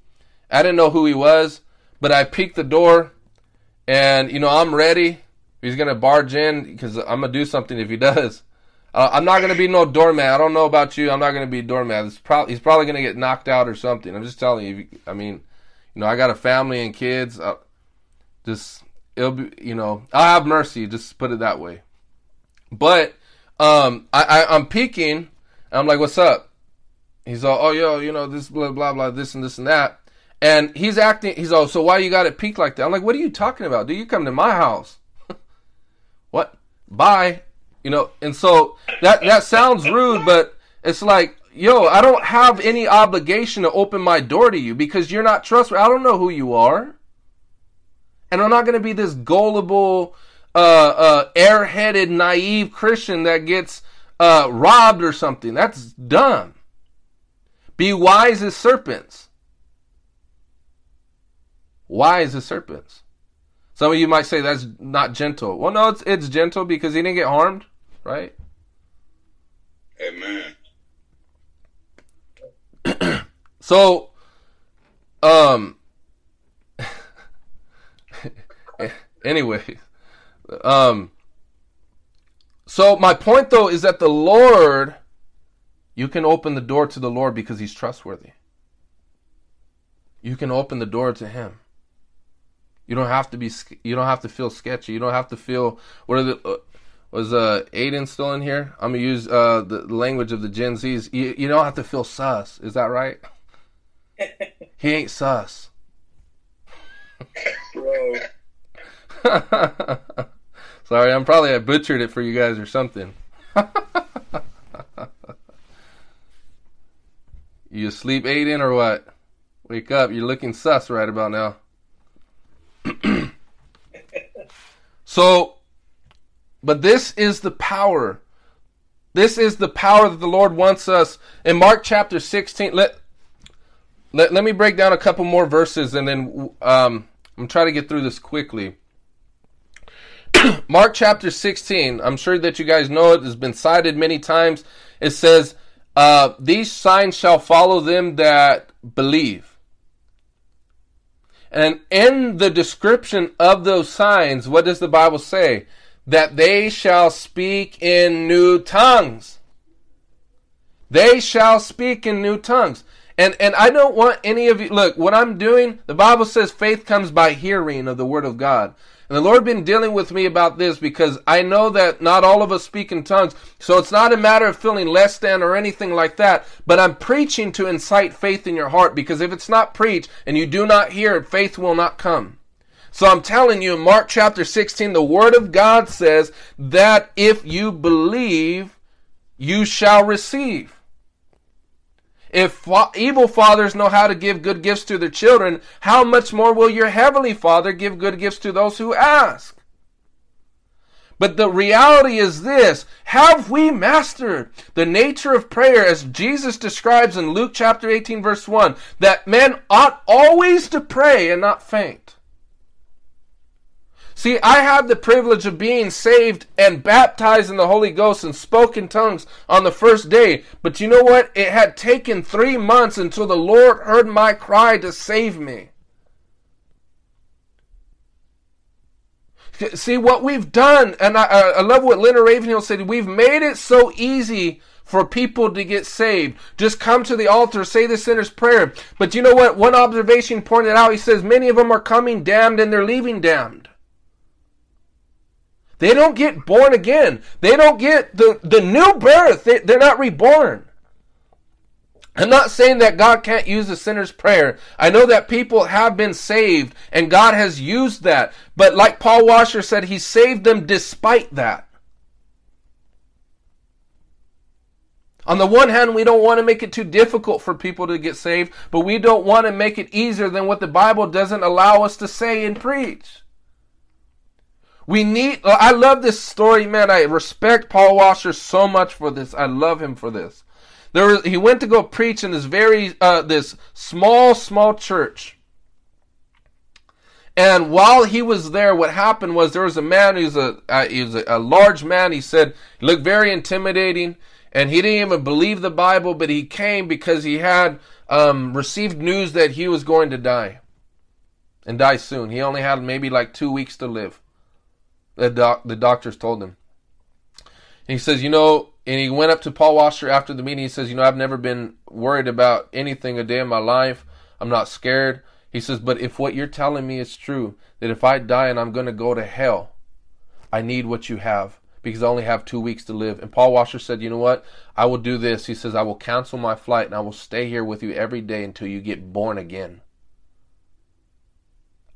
A: I didn't know who he was, but I peeked the door, and you know I'm ready. He's gonna barge in because I'm gonna do something if he does. Uh, I'm not gonna be no doormat. I don't know about you. I'm not gonna be doormat. Pro- he's probably gonna get knocked out or something. I'm just telling you. I mean, you know, I got a family and kids. Uh, just it'll be, you know, I'll have mercy. Just put it that way. But um, I, I I'm peeking. I'm like, what's up? He's all, oh yo, you know this blah blah blah, this and this and that. And he's acting. He's all, so why you got it peeked like that? I'm like, what are you talking about? Do you come to my house? what? Bye. You know. And so that that sounds rude, but it's like, yo, I don't have any obligation to open my door to you because you're not trustworthy. I don't know who you are, and I'm not going to be this gullible, uh, uh, airheaded, naive Christian that gets uh, robbed or something. That's dumb. Be wise as serpents wise as serpents. Some of you might say that's not gentle. Well, no, it's it's gentle because he didn't get harmed, right?
D: Amen.
A: so, um, anyway, um, so my point though is that the Lord, you can open the door to the Lord because He's trustworthy. You can open the door to Him. You don't have to be. You don't have to feel sketchy. You don't have to feel. What are the? Was uh Aiden still in here? I'm gonna use uh the language of the Gen Zs. You, you don't have to feel sus. Is that right? he ain't sus.
C: Bro.
A: Sorry, I'm probably I butchered it for you guys or something. you asleep, Aiden, or what? Wake up! You're looking sus right about now. so, but this is the power. This is the power that the Lord wants us. In Mark chapter 16, let, let, let me break down a couple more verses and then um, I'm trying to get through this quickly. Mark chapter 16, I'm sure that you guys know it, has been cited many times. It says, uh, These signs shall follow them that believe. And in the description of those signs, what does the Bible say? That they shall speak in new tongues. They shall speak in new tongues. And and I don't want any of you look, what I'm doing, the Bible says faith comes by hearing of the word of God. And the Lord been dealing with me about this because I know that not all of us speak in tongues. So it's not a matter of feeling less than or anything like that. But I'm preaching to incite faith in your heart because if it's not preached and you do not hear it, faith will not come. So I'm telling you in Mark chapter 16, the word of God says that if you believe, you shall receive. If fa- evil fathers know how to give good gifts to their children, how much more will your heavenly Father give good gifts to those who ask? But the reality is this have we mastered the nature of prayer as Jesus describes in Luke chapter 18, verse 1 that men ought always to pray and not faint? See, I had the privilege of being saved and baptized in the Holy Ghost and spoke in tongues on the first day. But you know what? It had taken three months until the Lord heard my cry to save me. See, what we've done, and I, I love what Leonard Ravenhill said, we've made it so easy for people to get saved. Just come to the altar, say the sinner's prayer. But you know what? One observation pointed out, he says, many of them are coming damned and they're leaving damned. They don't get born again. They don't get the, the new birth. They, they're not reborn. I'm not saying that God can't use a sinner's prayer. I know that people have been saved and God has used that. But like Paul Washer said, he saved them despite that. On the one hand, we don't want to make it too difficult for people to get saved, but we don't want to make it easier than what the Bible doesn't allow us to say and preach. We need. I love this story, man. I respect Paul Washer so much for this. I love him for this. There was, he went to go preach in this very uh, this small small church, And while he was there, what happened was there was a man who's a uh, he was a, a large man. He said he looked very intimidating, and he didn't even believe the Bible, but he came because he had um, received news that he was going to die, and die soon. He only had maybe like two weeks to live. The doc, the doctors told him. And he says, you know, and he went up to Paul Washer after the meeting. He says, you know, I've never been worried about anything a day in my life. I'm not scared. He says, but if what you're telling me is true, that if I die and I'm going to go to hell, I need what you have because I only have two weeks to live. And Paul Washer said, you know what? I will do this. He says, I will cancel my flight and I will stay here with you every day until you get born again.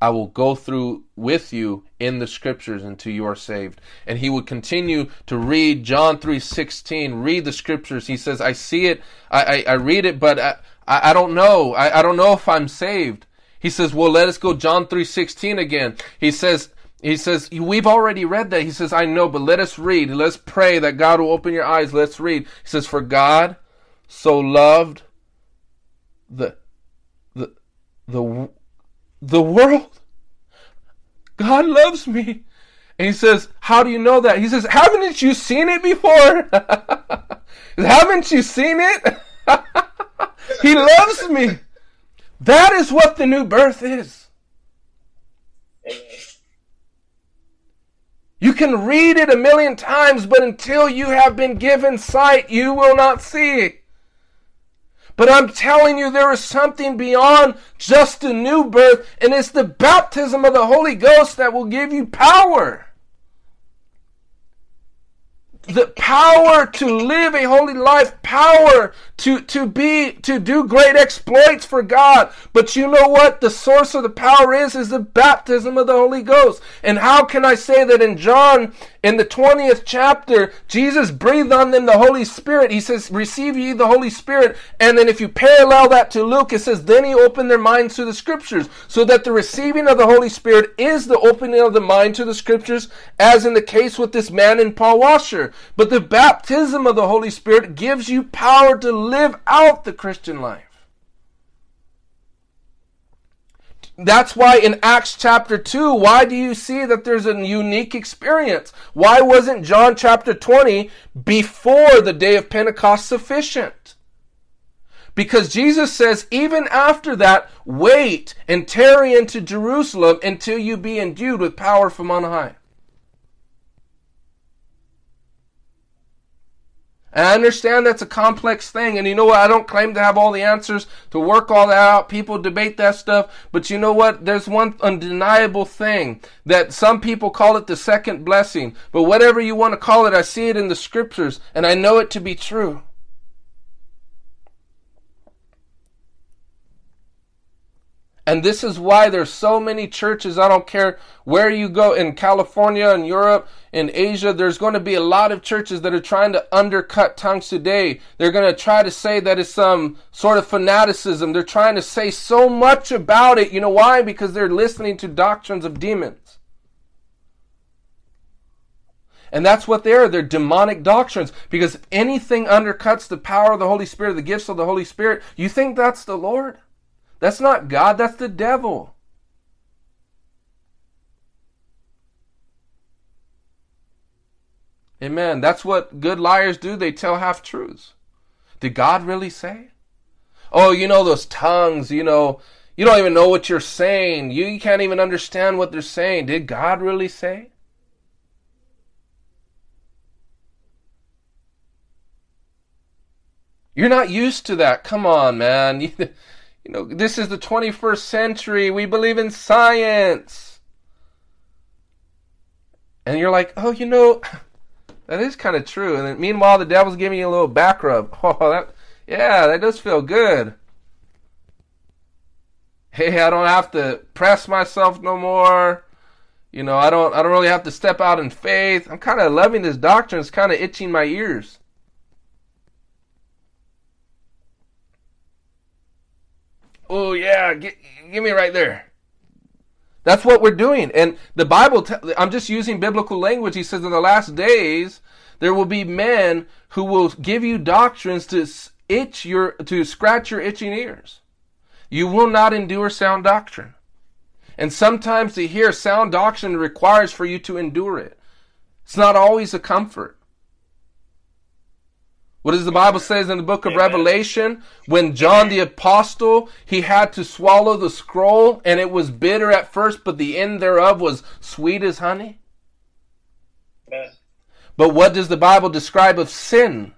A: I will go through with you in the scriptures until you are saved. And he would continue to read John 3.16, read the scriptures. He says, I see it, I, I, I read it, but I, I, I don't know. I, I don't know if I'm saved. He says, well, let us go John 3.16 again. He says, he says, we've already read that. He says, I know, but let us read. Let's pray that God will open your eyes. Let's read. He says, for God so loved the, the, the, the world. God loves me. And he says, how do you know that? He says, haven't you seen it before? haven't you seen it? he loves me. That is what the new birth is. You can read it a million times, but until you have been given sight, you will not see. But I'm telling you, there is something beyond just a new birth, and it's the baptism of the Holy Ghost that will give you power the power to live a holy life, power to, to be, to do great exploits for God. But you know what? The source of the power is, is the baptism of the Holy Ghost. And how can I say that in John, in the 20th chapter, Jesus breathed on them the Holy Spirit. He says, receive ye the Holy Spirit. And then if you parallel that to Luke, it says, then he opened their minds to the scriptures. So that the receiving of the Holy Spirit is the opening of the mind to the scriptures, as in the case with this man in Paul Washer. But the baptism of the Holy Spirit gives you power to live out the Christian life. That's why in Acts chapter 2, why do you see that there's a unique experience? Why wasn't John chapter 20 before the day of Pentecost sufficient? Because Jesus says, even after that, wait and tarry into Jerusalem until you be endued with power from on high. And I understand that's a complex thing. And you know what? I don't claim to have all the answers to work all that out. People debate that stuff. But you know what? There's one undeniable thing that some people call it the second blessing. But whatever you want to call it, I see it in the scriptures and I know it to be true. And this is why there's so many churches. I don't care where you go in California in Europe, in Asia, there's going to be a lot of churches that are trying to undercut tongues today. They're going to try to say that it's some sort of fanaticism. They're trying to say so much about it. You know why? Because they're listening to doctrines of demons. And that's what they are. They're demonic doctrines. Because anything undercuts the power of the Holy Spirit, the gifts of the Holy Spirit, you think that's the Lord? That's not God, that's the devil. Amen. That's what good liars do. They tell half truths. Did God really say? Oh, you know those tongues, you know, you don't even know what you're saying. You can't even understand what they're saying. Did God really say? You're not used to that. Come on, man. You know, this is the 21st century. We believe in science. And you're like, oh, you know, that is kind of true. And then, meanwhile, the devil's giving you a little back rub. Oh, that, yeah, that does feel good. Hey, I don't have to press myself no more. You know, I don't, I don't really have to step out in faith. I'm kind of loving this doctrine. It's kind of itching my ears. Oh yeah, get, give me right there. That's what we're doing. And the Bible, t- I'm just using biblical language. He says in the last days, there will be men who will give you doctrines to itch your, to scratch your itching ears. You will not endure sound doctrine. And sometimes to hear sound doctrine requires for you to endure it. It's not always a comfort. What does the Bible says in the book of
C: Amen.
A: Revelation? When John the apostle, he had to swallow the scroll and it was bitter at first, but the end thereof was sweet as honey.
C: Yeah.
A: But what does the Bible describe of sin?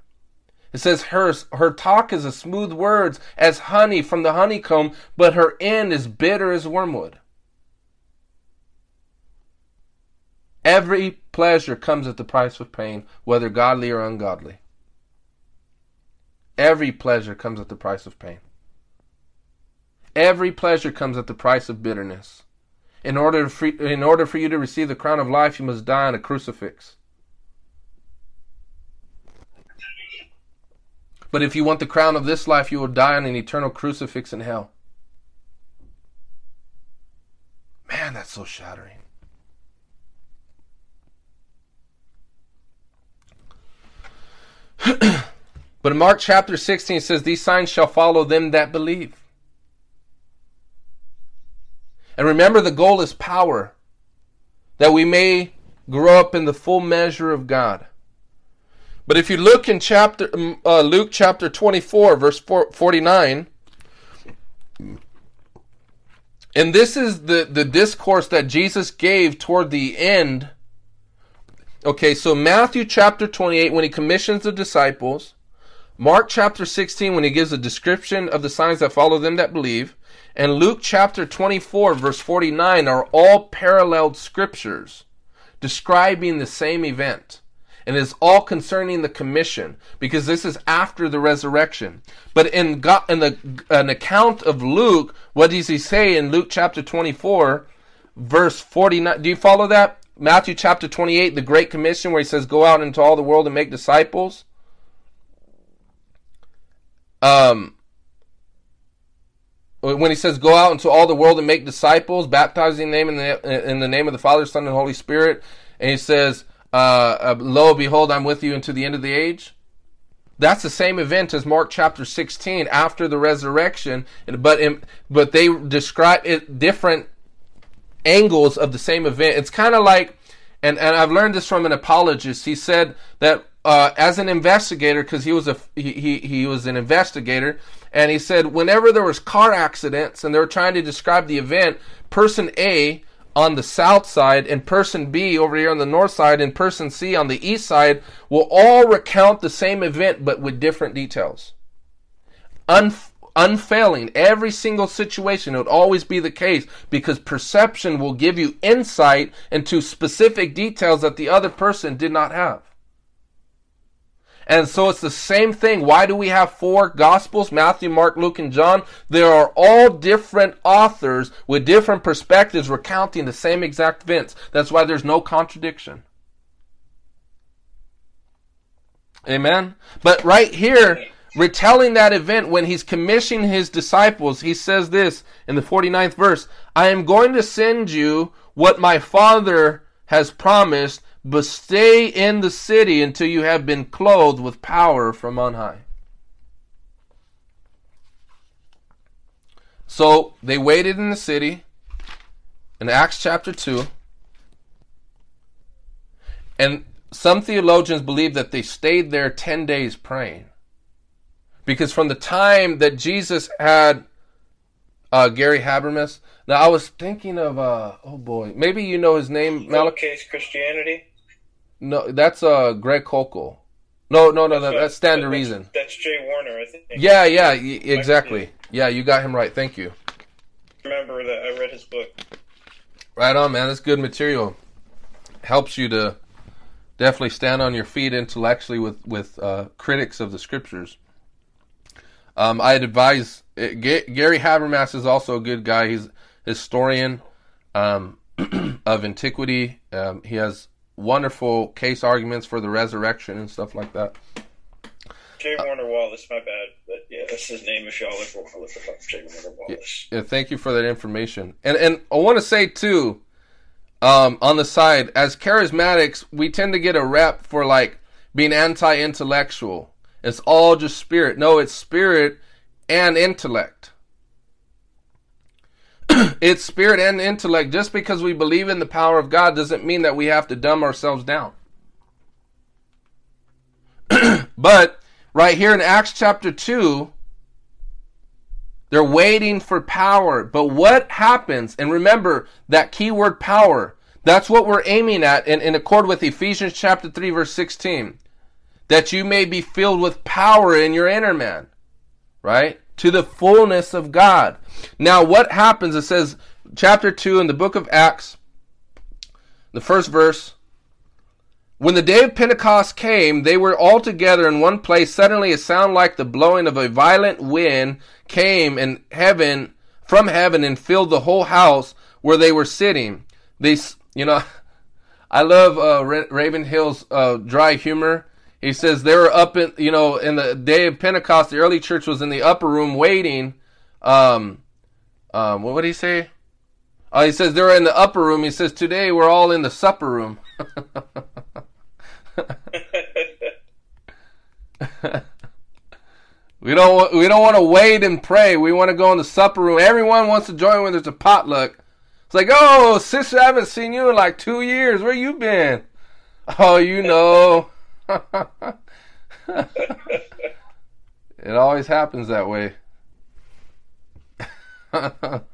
A: It says her her talk is as smooth words as honey from the honeycomb, but her end is bitter as wormwood. Every pleasure comes at the price of pain, whether godly or ungodly. Every pleasure comes at the price of pain. Every pleasure comes at the price of bitterness. In order, for, in order for you to receive the crown of life, you must die on a crucifix. But if you want the crown of this life, you will die on an eternal crucifix in hell. Man, that's so shattering. but in Mark chapter 16 it says, These signs shall follow them that believe. And remember, the goal is power, that we may grow up in the full measure of God. But if you look in chapter uh, Luke chapter 24 verse 49 and this is the the discourse that Jesus gave toward the end Okay, so Matthew chapter 28 when he commissions the disciples, Mark chapter 16 when he gives a description of the signs that follow them that believe, and Luke chapter 24 verse 49 are all paralleled scriptures describing the same event and is all concerning the commission because this is after the resurrection. But in God, in the an account of Luke, what does he say in Luke chapter 24, verse 49? Do you follow that? Matthew chapter 28, the Great Commission, where he says, "Go out into all the world and make disciples." Um, when he says, "Go out into all the world and make disciples, baptizing them in the in the name of the Father, Son, and Holy Spirit," and he says, uh, uh, "Lo, behold, I'm with you unto the end of the age." That's the same event as Mark chapter 16 after the resurrection, but in, but they describe it different angles of the same event. It's kind of like, and and I've learned this from an apologist. He said that uh, as an investigator, because he was a he, he he was an investigator, and he said whenever there was car accidents and they were trying to describe the event, person A on the south side and person B over here on the north side and person C on the east side will all recount the same event but with different details. Unf- unfailing, every single situation, it would always be the case because perception will give you insight into specific details that the other person did not have. And so it's the same thing. Why do we have four gospels? Matthew, Mark, Luke, and John. There are all different authors with different perspectives recounting the same exact events. That's why there's no contradiction. Amen. But right here, retelling that event when he's commissioning his disciples, he says this in the 49th verse I am going to send you what my Father has promised, but stay in the city until you have been clothed with power from on high. So they waited in the city in Acts chapter 2. And some theologians believe that they stayed there 10 days praying. Because from the time that Jesus had uh, Gary Habermas, now I was thinking of, uh, oh boy, maybe you know his name.
C: Case Christianity.
A: No, that's uh, Greg Koukl. No, no, no, no that's Stand to Reason.
C: That's J. Warner, I think.
A: Yeah, yeah, y- exactly. Yeah, you got him right. Thank you.
C: Remember that I read his book.
A: Right on, man. That's good material. Helps you to definitely stand on your feet intellectually with with uh, critics of the scriptures. Um, I'd advise uh, Ga- Gary Habermas is also a good guy. He's historian um, of antiquity. Um, he has wonderful case arguments for the resurrection and stuff like that.
C: J. Warner Wallace, my bad. But yeah, that's his name if y'all ever want to look up. J. Warner Wallace.
A: Yeah, thank you for that information. And and I want to say too, um, on the side, as charismatics, we tend to get a rep for like being anti-intellectual. It's all just spirit. No, it's spirit and intellect. it's spirit and intellect. Just because we believe in the power of God doesn't mean that we have to dumb ourselves down. but right here in Acts chapter 2, they're waiting for power. But what happens? And remember that keyword power. That's what we're aiming at in, in accord with Ephesians chapter 3 verse 16. That you may be filled with power in your inner man. Right? To the fullness of God. Now what happens? It says chapter 2 in the book of Acts, the first verse. When the day of Pentecost came, they were all together in one place. Suddenly a sound like the blowing of a violent wind came in heaven from heaven and filled the whole house where they were sitting. They, you know, I love uh, Ravenhill's uh, dry humor. He says they were up in, you know, in the day of Pentecost, the early church was in the upper room waiting. Um, um, what would he say? Oh, he says they were in the upper room. He says today we're all in the supper room. we don't we don't want to wait and pray. We want to go in the supper room. Everyone wants to join when there's a potluck. It's like, oh, sister, I haven't seen you in like two years. Where you been? Oh, you know. It always happens that way. but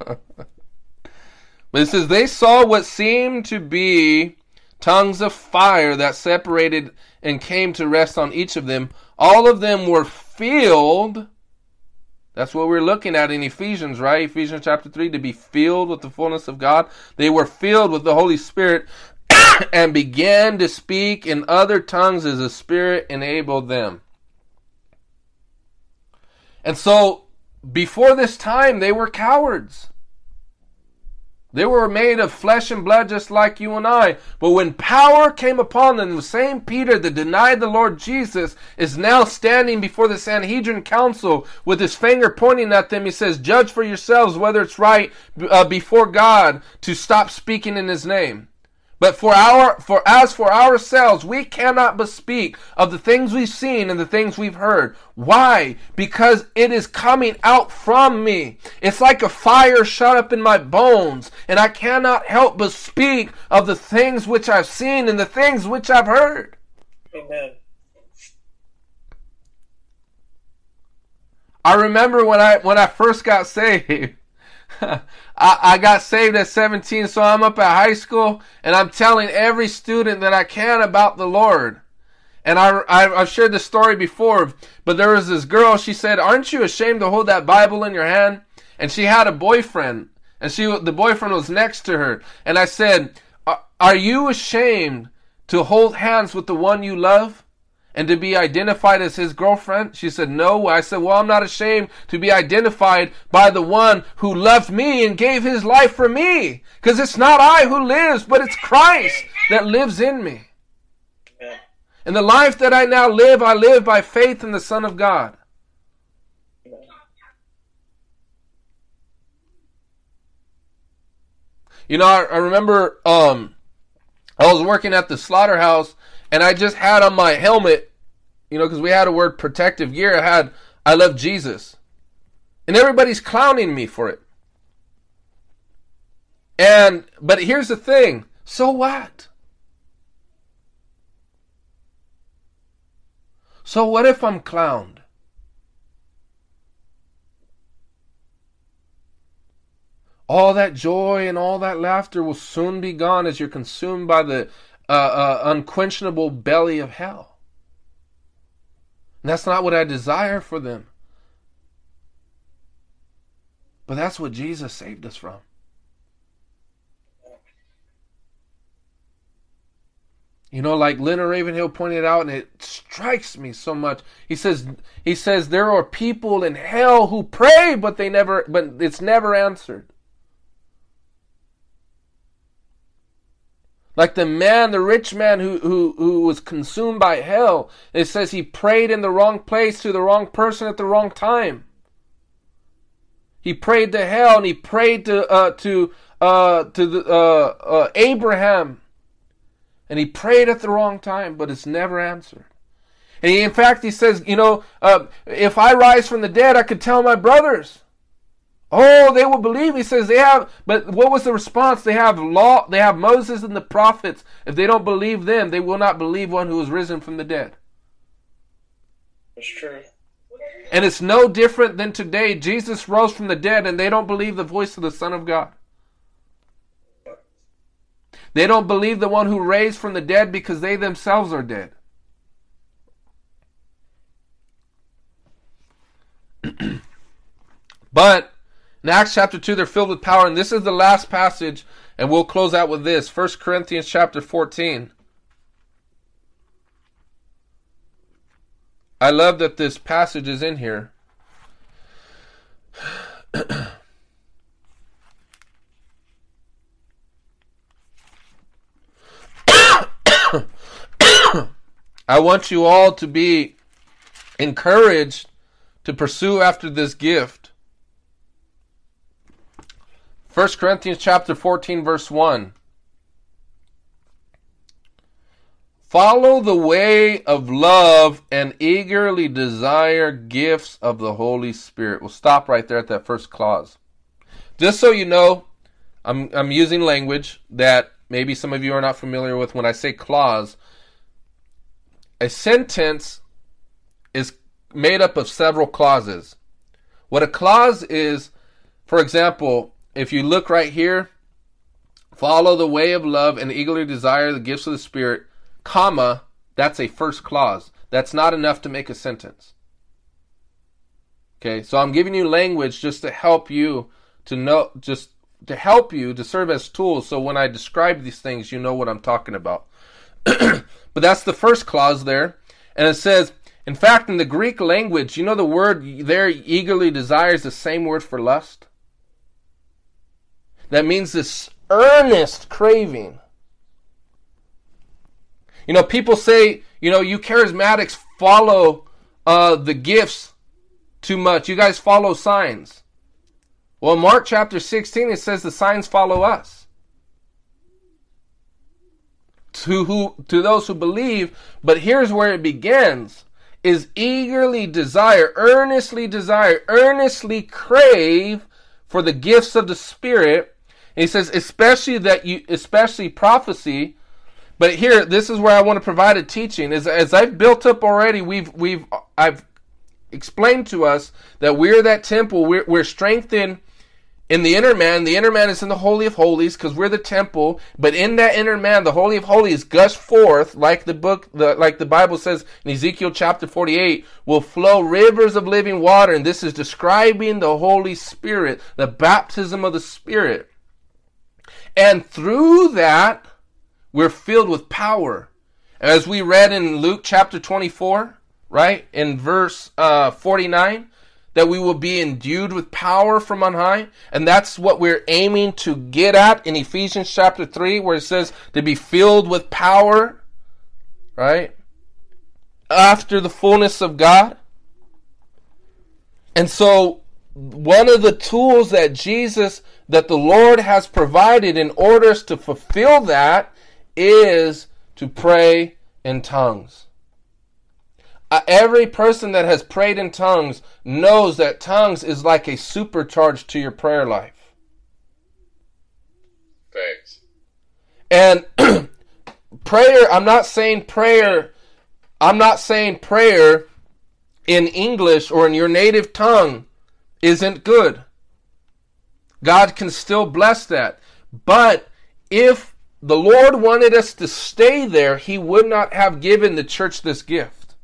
A: it says they saw what seemed to be tongues of fire that separated and came to rest on each of them. All of them were filled. That's what we're looking at in Ephesians, right? Ephesians chapter 3 to be filled with the fullness of God. They were filled with the Holy Spirit and began to speak in other tongues as the Spirit enabled them. And so, before this time, they were cowards. They were made of flesh and blood just like you and I. But when power came upon them, the same Peter that denied the Lord Jesus is now standing before the Sanhedrin council with his finger pointing at them. He says, Judge for yourselves whether it's right uh, before God to stop speaking in his name. But for our for as for ourselves, we cannot but speak of the things we've seen and the things we've heard. Why? Because it is coming out from me. It's like a fire shut up in my bones, and I cannot help but speak of the things which I've seen and the things which I've heard. Amen. I remember when I when I first got saved. I, I got saved at 17, so I'm up at high school and I'm telling every student that I can about the Lord. And I, I, have shared this story before, but there was this girl, she said, Aren't you ashamed to hold that Bible in your hand? And she had a boyfriend, and she the boyfriend was next to her. And I said, Are you ashamed to hold hands with the one you love? And to be identified as his girlfriend? She said, No. I said, Well, I'm not ashamed to be identified by the one who loved me and gave his life for me. Because it's not I who lives, but it's Christ that lives in me. And the life that I now live, I live by faith in the Son of God. You know, I, I remember um, I was working at the slaughterhouse and I just had on my helmet, you know, because we had a word protective gear. I had, I love Jesus. And everybody's clowning me for it. And, but here's the thing so what? So what if I'm clowned? All that joy and all that laughter will soon be gone as you're consumed by the uh, uh, unquenchable belly of hell. And that's not what I desire for them. But that's what Jesus saved us from. You know, like Leonard Ravenhill pointed out, and it strikes me so much. He says, he says there are people in hell who pray, but they never, but it's never answered. Like the man, the rich man who, who, who was consumed by hell. It says he prayed in the wrong place to the wrong person at the wrong time. He prayed to hell and he prayed to, uh, to, uh, to the, uh, uh Abraham. And he prayed at the wrong time, but it's never answered. And he, in fact, he says, you know, uh, if I rise from the dead, I could tell my brothers. Oh, they will believe. He says they have, but what was the response? They have law, they have Moses and the prophets. If they don't believe them, they will not believe one who is risen from the dead.
C: That's true.
A: And it's no different than today. Jesus rose from the dead and they don't believe the voice of the Son of God. They don't believe the one who raised from the dead because they themselves are dead. but in Acts chapter 2, they're filled with power. And this is the last passage, and we'll close out with this 1 Corinthians chapter 14. I love that this passage is in here. I want you all to be encouraged to pursue after this gift. 1 Corinthians chapter 14 verse 1. Follow the way of love and eagerly desire gifts of the Holy Spirit. We'll stop right there at that first clause. Just so you know, I'm, I'm using language that maybe some of you are not familiar with when I say clause. A sentence is made up of several clauses. What a clause is, for example, if you look right here, follow the way of love and eagerly desire the gifts of the Spirit, comma, that's a first clause. That's not enough to make a sentence. Okay, so I'm giving you language just to help you to know, just to help you to serve as tools. So when I describe these things, you know what I'm talking about. but that's the first clause there. And it says, in fact, in the Greek language, you know the word there eagerly desires the same word for lust? That means this earnest craving. You know, people say, you know, you charismatics follow uh, the gifts too much. You guys follow signs. Well, Mark chapter 16, it says the signs follow us. To who to those who believe, but here's where it begins is eagerly desire, earnestly desire, earnestly crave for the gifts of the Spirit. He says, especially that you, especially prophecy. But here, this is where I want to provide a teaching. As, as I've built up already, we've, we've, I've explained to us that we're that temple. We're, we're strengthened in the inner man, the inner man is in the Holy of Holies because we're the temple. But in that inner man, the Holy of Holies gush forth, like the book, the, like the Bible says in Ezekiel chapter 48, will flow rivers of living water. And this is describing the Holy Spirit, the baptism of the Spirit. And through that, we're filled with power. As we read in Luke chapter 24, right, in verse uh, 49, that we will be endued with power from on high. And that's what we're aiming to get at in Ephesians chapter 3, where it says to be filled with power, right? After the fullness of God. And so, one of the tools that Jesus, that the Lord has provided in order to fulfill that is to pray in tongues. Uh, every person that has prayed in tongues knows that tongues is like a supercharge to your prayer life.
D: Thanks.
A: And prayer, I'm not saying prayer, I'm not saying prayer in English or in your native tongue isn't good. God can still bless that. But if the Lord wanted us to stay there, He would not have given the church this gift.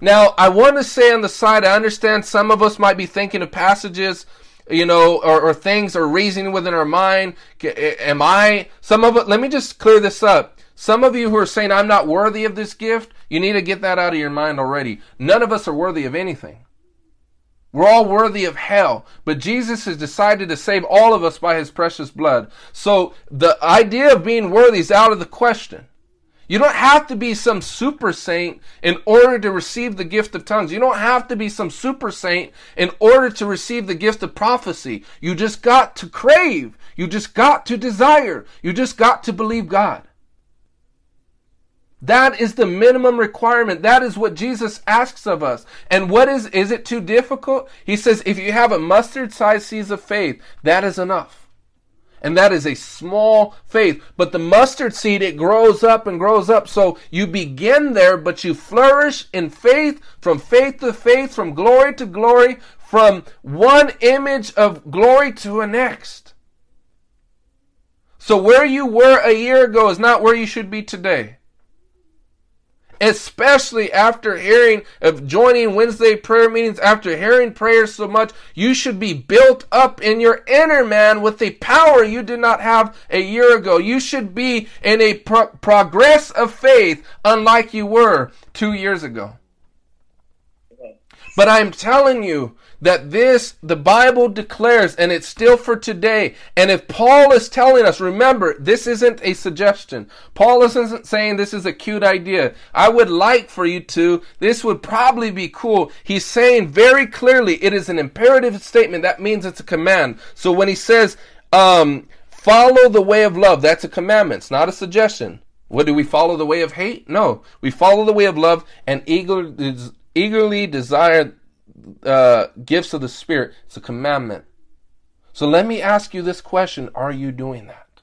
A: Now, I want to say on the side, I understand some of us might be thinking of passages, you know, or, or things or reasoning within our mind. Am I, some of it, let me just clear this up. Some of you who are saying, I'm not worthy of this gift, you need to get that out of your mind already. None of us are worthy of anything. We're all worthy of hell, but Jesus has decided to save all of us by his precious blood. So the idea of being worthy is out of the question. You don't have to be some super saint in order to receive the gift of tongues. You don't have to be some super saint in order to receive the gift of prophecy. You just got to crave. You just got to desire. You just got to believe God. That is the minimum requirement. That is what Jesus asks of us. And what is, is it too difficult? He says, if you have a mustard sized seed of faith, that is enough. And that is a small faith. But the mustard seed, it grows up and grows up. So you begin there, but you flourish in faith, from faith to faith, from glory to glory, from one image of glory to a next. So where you were a year ago is not where you should be today especially after hearing of joining Wednesday prayer meetings, after hearing prayers so much, you should be built up in your inner man with a power you did not have a year ago. You should be in a pro- progress of faith unlike you were two years ago. But I'm telling you, that this, the Bible declares, and it's still for today. And if Paul is telling us, remember, this isn't a suggestion. Paul isn't saying this is a cute idea. I would like for you to, this would probably be cool. He's saying very clearly it is an imperative statement. That means it's a command. So when he says, um, follow the way of love, that's a commandment. It's not a suggestion. What do we follow the way of hate? No. We follow the way of love and eagerly, eagerly desire uh, gifts of the Spirit. It's a commandment. So let me ask you this question Are you doing that?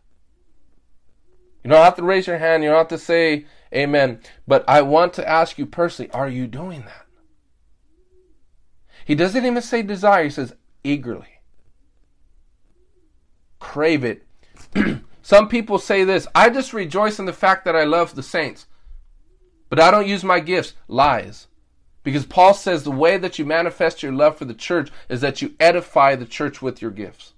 A: You don't have to raise your hand, you don't have to say amen, but I want to ask you personally Are you doing that? He doesn't even say desire, he says eagerly. Crave it. Some people say this I just rejoice in the fact that I love the saints, but I don't use my gifts. Lies. Because Paul says the way that you manifest your love for the church is that you edify the church with your gifts.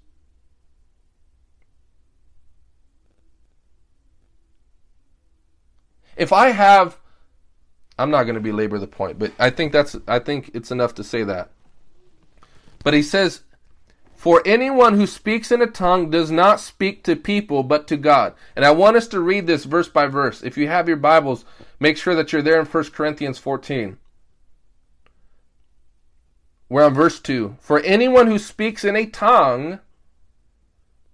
A: If I have I'm not going to belabor the point, but I think that's I think it's enough to say that. But he says for anyone who speaks in a tongue does not speak to people but to God. And I want us to read this verse by verse. If you have your Bibles, make sure that you're there in 1 Corinthians 14. We're on verse 2. For anyone who speaks in a tongue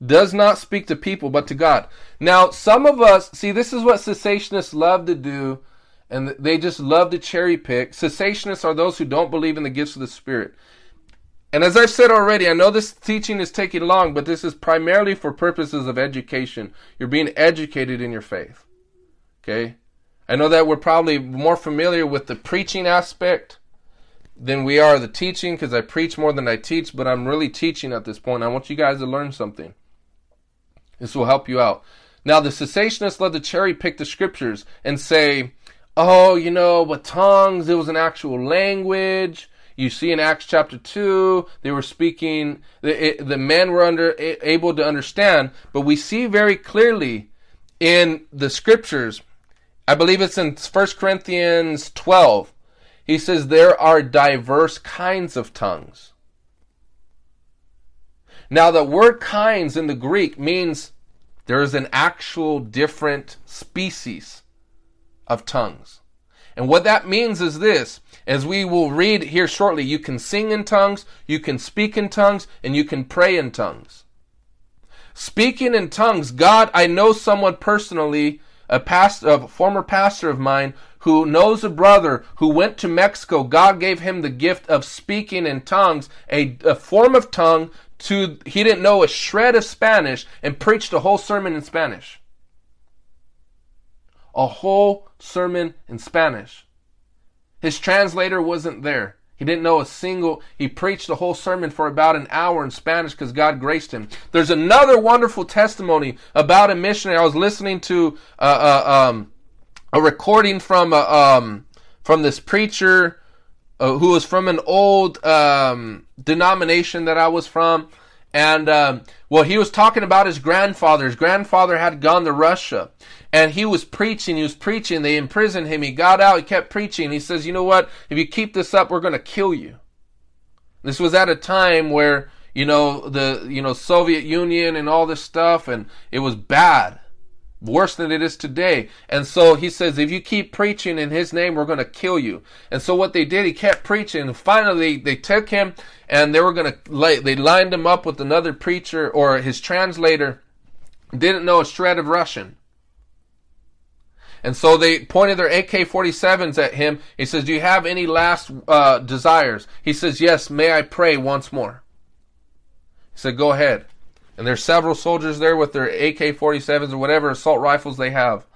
A: does not speak to people but to God. Now, some of us, see, this is what cessationists love to do, and they just love to cherry pick. Cessationists are those who don't believe in the gifts of the Spirit. And as I've said already, I know this teaching is taking long, but this is primarily for purposes of education. You're being educated in your faith. Okay? I know that we're probably more familiar with the preaching aspect than we are the teaching because I preach more than I teach, but I'm really teaching at this point. I want you guys to learn something. This will help you out. Now, the cessationists love to cherry pick the scriptures and say, oh, you know, with tongues, it was an actual language. You see in Acts chapter 2, they were speaking, the, the men were under, able to understand, but we see very clearly in the scriptures, I believe it's in 1 Corinthians 12, he says there are diverse kinds of tongues. Now, the word kinds in the Greek means there is an actual different species of tongues. And what that means is this, as we will read here shortly, you can sing in tongues, you can speak in tongues, and you can pray in tongues. Speaking in tongues, God, I know someone personally, a past, a former pastor of mine, who knows a brother who went to Mexico. God gave him the gift of speaking in tongues, a, a form of tongue to, he didn't know a shred of Spanish and preached a whole sermon in Spanish. A whole sermon in Spanish. His translator wasn't there. He didn't know a single, he preached a whole sermon for about an hour in Spanish because God graced him. There's another wonderful testimony about a missionary. I was listening to uh, uh, um, a recording from uh, um, from this preacher uh, who was from an old um, denomination that I was from, and um, well, he was talking about his grandfather. His grandfather had gone to Russia, and he was preaching. He was preaching. They imprisoned him. He got out. He kept preaching. He says, "You know what? If you keep this up, we're going to kill you." This was at a time where you know the you know Soviet Union and all this stuff, and it was bad worse than it is today. And so he says, if you keep preaching in his name, we're going to kill you. And so what they did, he kept preaching. Finally, they took him and they were going to, they lined him up with another preacher or his translator, didn't know a shred of Russian. And so they pointed their AK-47s at him. He says, "Do you have any last uh, desires?" He says, "Yes. May I pray once more?" He said, "Go ahead." And there's several soldiers there with their AK-47s or whatever assault rifles they have.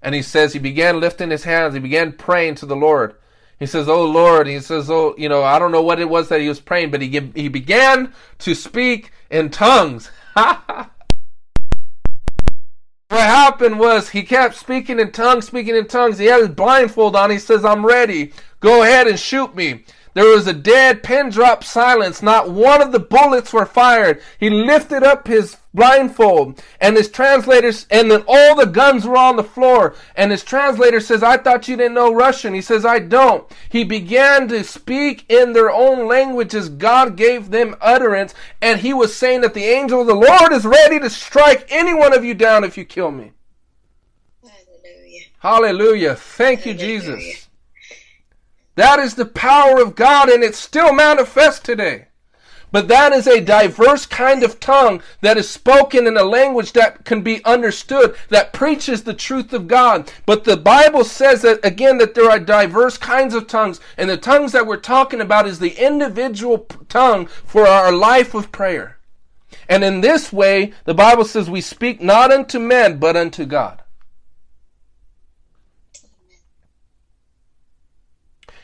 A: And he says he began lifting his hands. He began praying to the Lord. He says, "Oh Lord," he says, "Oh, you know, I don't know what it was that he was praying, but he he began to speak in tongues." what happened was he kept speaking in tongues, speaking in tongues. He had his blindfold on. He says, "I'm ready. Go ahead and shoot me." There was a dead pin drop silence. Not one of the bullets were fired. He lifted up his blindfold and his translators, and then all the guns were on the floor. And his translator says, I thought you didn't know Russian. He says, I don't. He began to speak in their own languages. God gave them utterance. And he was saying that the angel of the Lord is ready to strike any one of you down if you kill me. Hallelujah. Hallelujah. Thank you, Jesus. That is the power of God, and it still manifests today. But that is a diverse kind of tongue that is spoken in a language that can be understood, that preaches the truth of God. But the Bible says that, again, that there are diverse kinds of tongues, and the tongues that we're talking about is the individual tongue for our life of prayer. And in this way, the Bible says we speak not unto men, but unto God.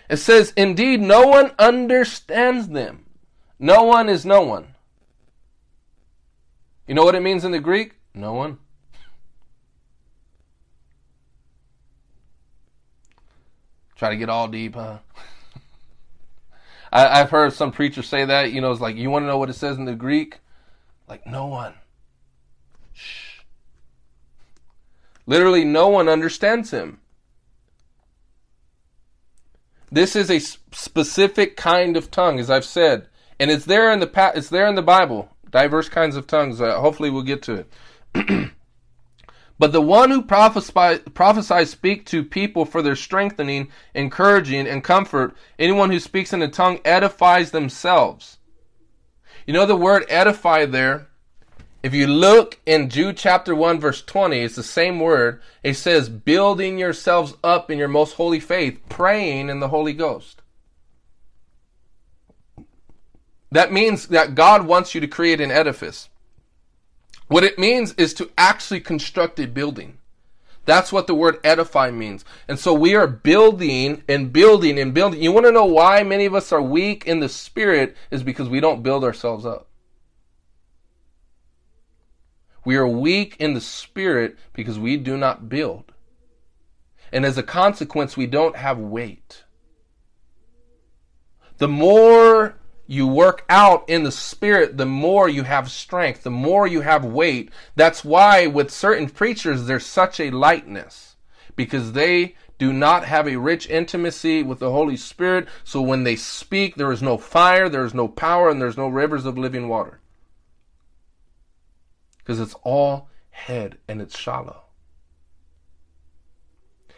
A: It says, Indeed, no one understands them. No one is no one. You know what it means in the Greek? No one. Try to get all deep, huh? I, have heard some preachers say that. You know, it's like, you want to know what it says in the Greek? Like, no one. Shh. Literally, no one understands him. This is a specific kind of tongue, as I've said, and it's there in the it's there in the Bible. Diverse kinds of tongues. Uh, hopefully, we'll get to it. but the one who prophesies, prophesies speak to people for their strengthening, encouraging, and comfort. Anyone who speaks in a tongue edifies themselves. You know the word edify there if you look in Jude chapter 1 verse 20, it's the same word. It says, building yourselves up in your most holy faith, praying in the Holy Ghost. That means that God wants you to create an edifice. What it means is to actually construct a building. That's what the word edify means. And so we are building and building and building. You want to know why many of us are weak in the spirit is because we don't build ourselves up. We are weak in the spirit because we do not build. And as a consequence, we don't have weight. The more you work out in the spirit, the more you have strength, the more you have weight. That's why with certain preachers, there's such a lightness because they do not have a rich intimacy with the Holy Spirit. So when they speak, there is no fire, there is no power, and there's no rivers of living water because it's all head and it's shallow.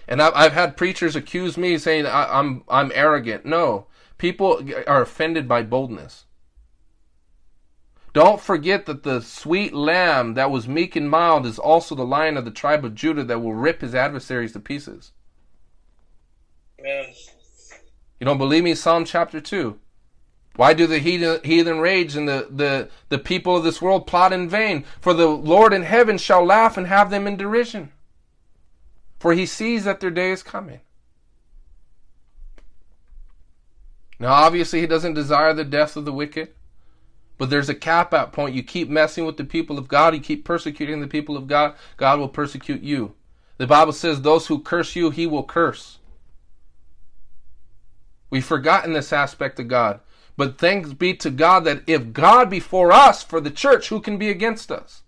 A: And I've, I've had preachers accuse me saying I, I'm I'm arrogant. No, people are offended by boldness. Don't forget that the sweet lamb that was meek and mild is also the lion of the tribe of Judah that will rip his adversaries to pieces. Yes. You don't believe me? Psalm chapter 2. Why do the heathen rage and the, the, the people of this world plot in vain? For the Lord in heaven shall laugh and have them in derision. For he sees that their day is coming. Now, obviously, he doesn't desire the death of the wicked, but there's a cap out point. You keep messing with the people of God, you keep persecuting the people of God, God will persecute you. The Bible says, Those who curse you, he will curse. We've forgotten this aspect of God. But thanks be to God that if God be for us, for the church, who can be against us?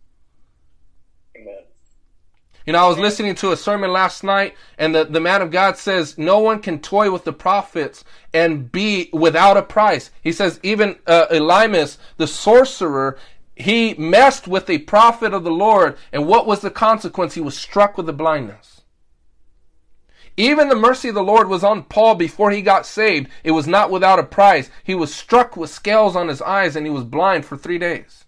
A: Amen. You know, I was listening to a sermon last night, and the, the man of God says, No one can toy with the prophets and be without a price. He says, even uh, Elymas, the sorcerer, he messed with a prophet of the Lord, and what was the consequence? He was struck with a blindness. Even the mercy of the Lord was on Paul before he got saved. It was not without a price. He was struck with scales on his eyes and he was blind for three days.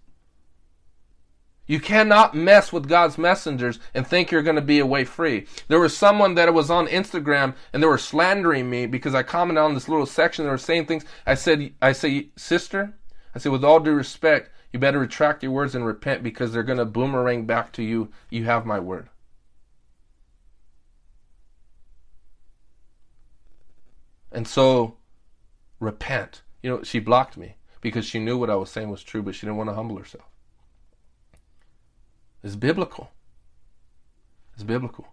A: You cannot mess with God's messengers and think you're going to be away free. There was someone that was on Instagram and they were slandering me because I commented on this little section. They were saying things. I said, I say, sister, I said, with all due respect, you better retract your words and repent because they're going to boomerang back to you. You have my word. And so, repent. You know, she blocked me because she knew what I was saying was true, but she didn't want to humble herself. It's biblical. It's biblical.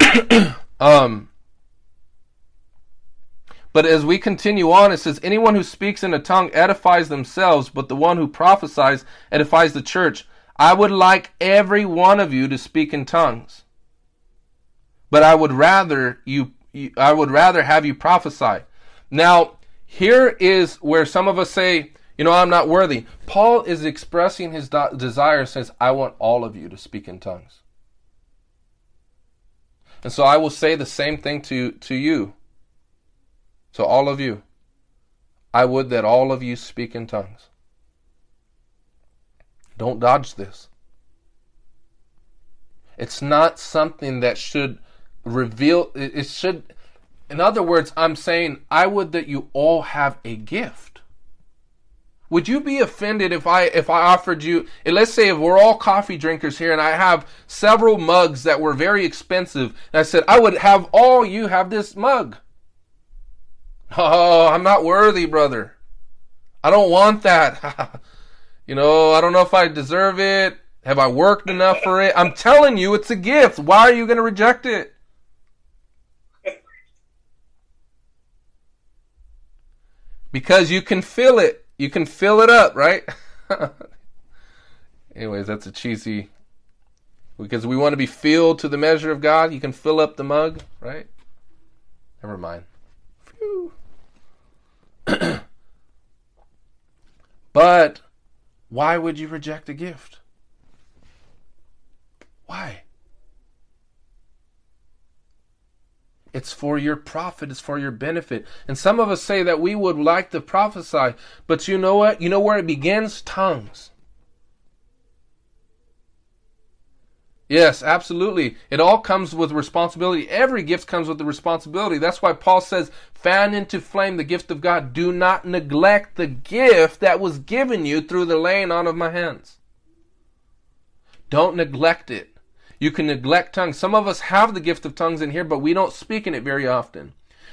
A: um, but as we continue on, it says, Anyone who speaks in a tongue edifies themselves, but the one who prophesies edifies the church. I would like every one of you to speak in tongues. But I would rather you, I would rather have you prophesy. Now, here is where some of us say, you know, I'm not worthy. Paul is expressing his do- desire, says, I want all of you to speak in tongues. And so I will say the same thing to, to you. to all of you, I would that all of you speak in tongues. Don't dodge this. It's not something that should reveal, it should, in other words, I'm saying, I would that you all have a gift. Would you be offended if I if I offered you let's say if we're all coffee drinkers here and I have several mugs that were very expensive and I said I would have all you have this mug. Oh, I'm not worthy, brother. I don't want that. you know, I don't know if I deserve it. Have I worked enough for it? I'm telling you, it's a gift. Why are you going to reject it? Because you can fill it you can fill it up, right? Anyways, that's a cheesy because we want to be filled to the measure of God. You can fill up the mug, right? Never mind. but why would you reject a gift? Why? It's for your profit, it's for your benefit. And some of us say that we would like to prophesy, but you know what? You know where it begins? Tongues. Yes, absolutely. It all comes with responsibility. Every gift comes with the responsibility. That's why Paul says, fan into flame the gift of God. Do not neglect the gift that was given you through the laying on of my hands. Don't neglect it. You can neglect tongues. Some of us have the gift of tongues in here, but we don't speak in it very often.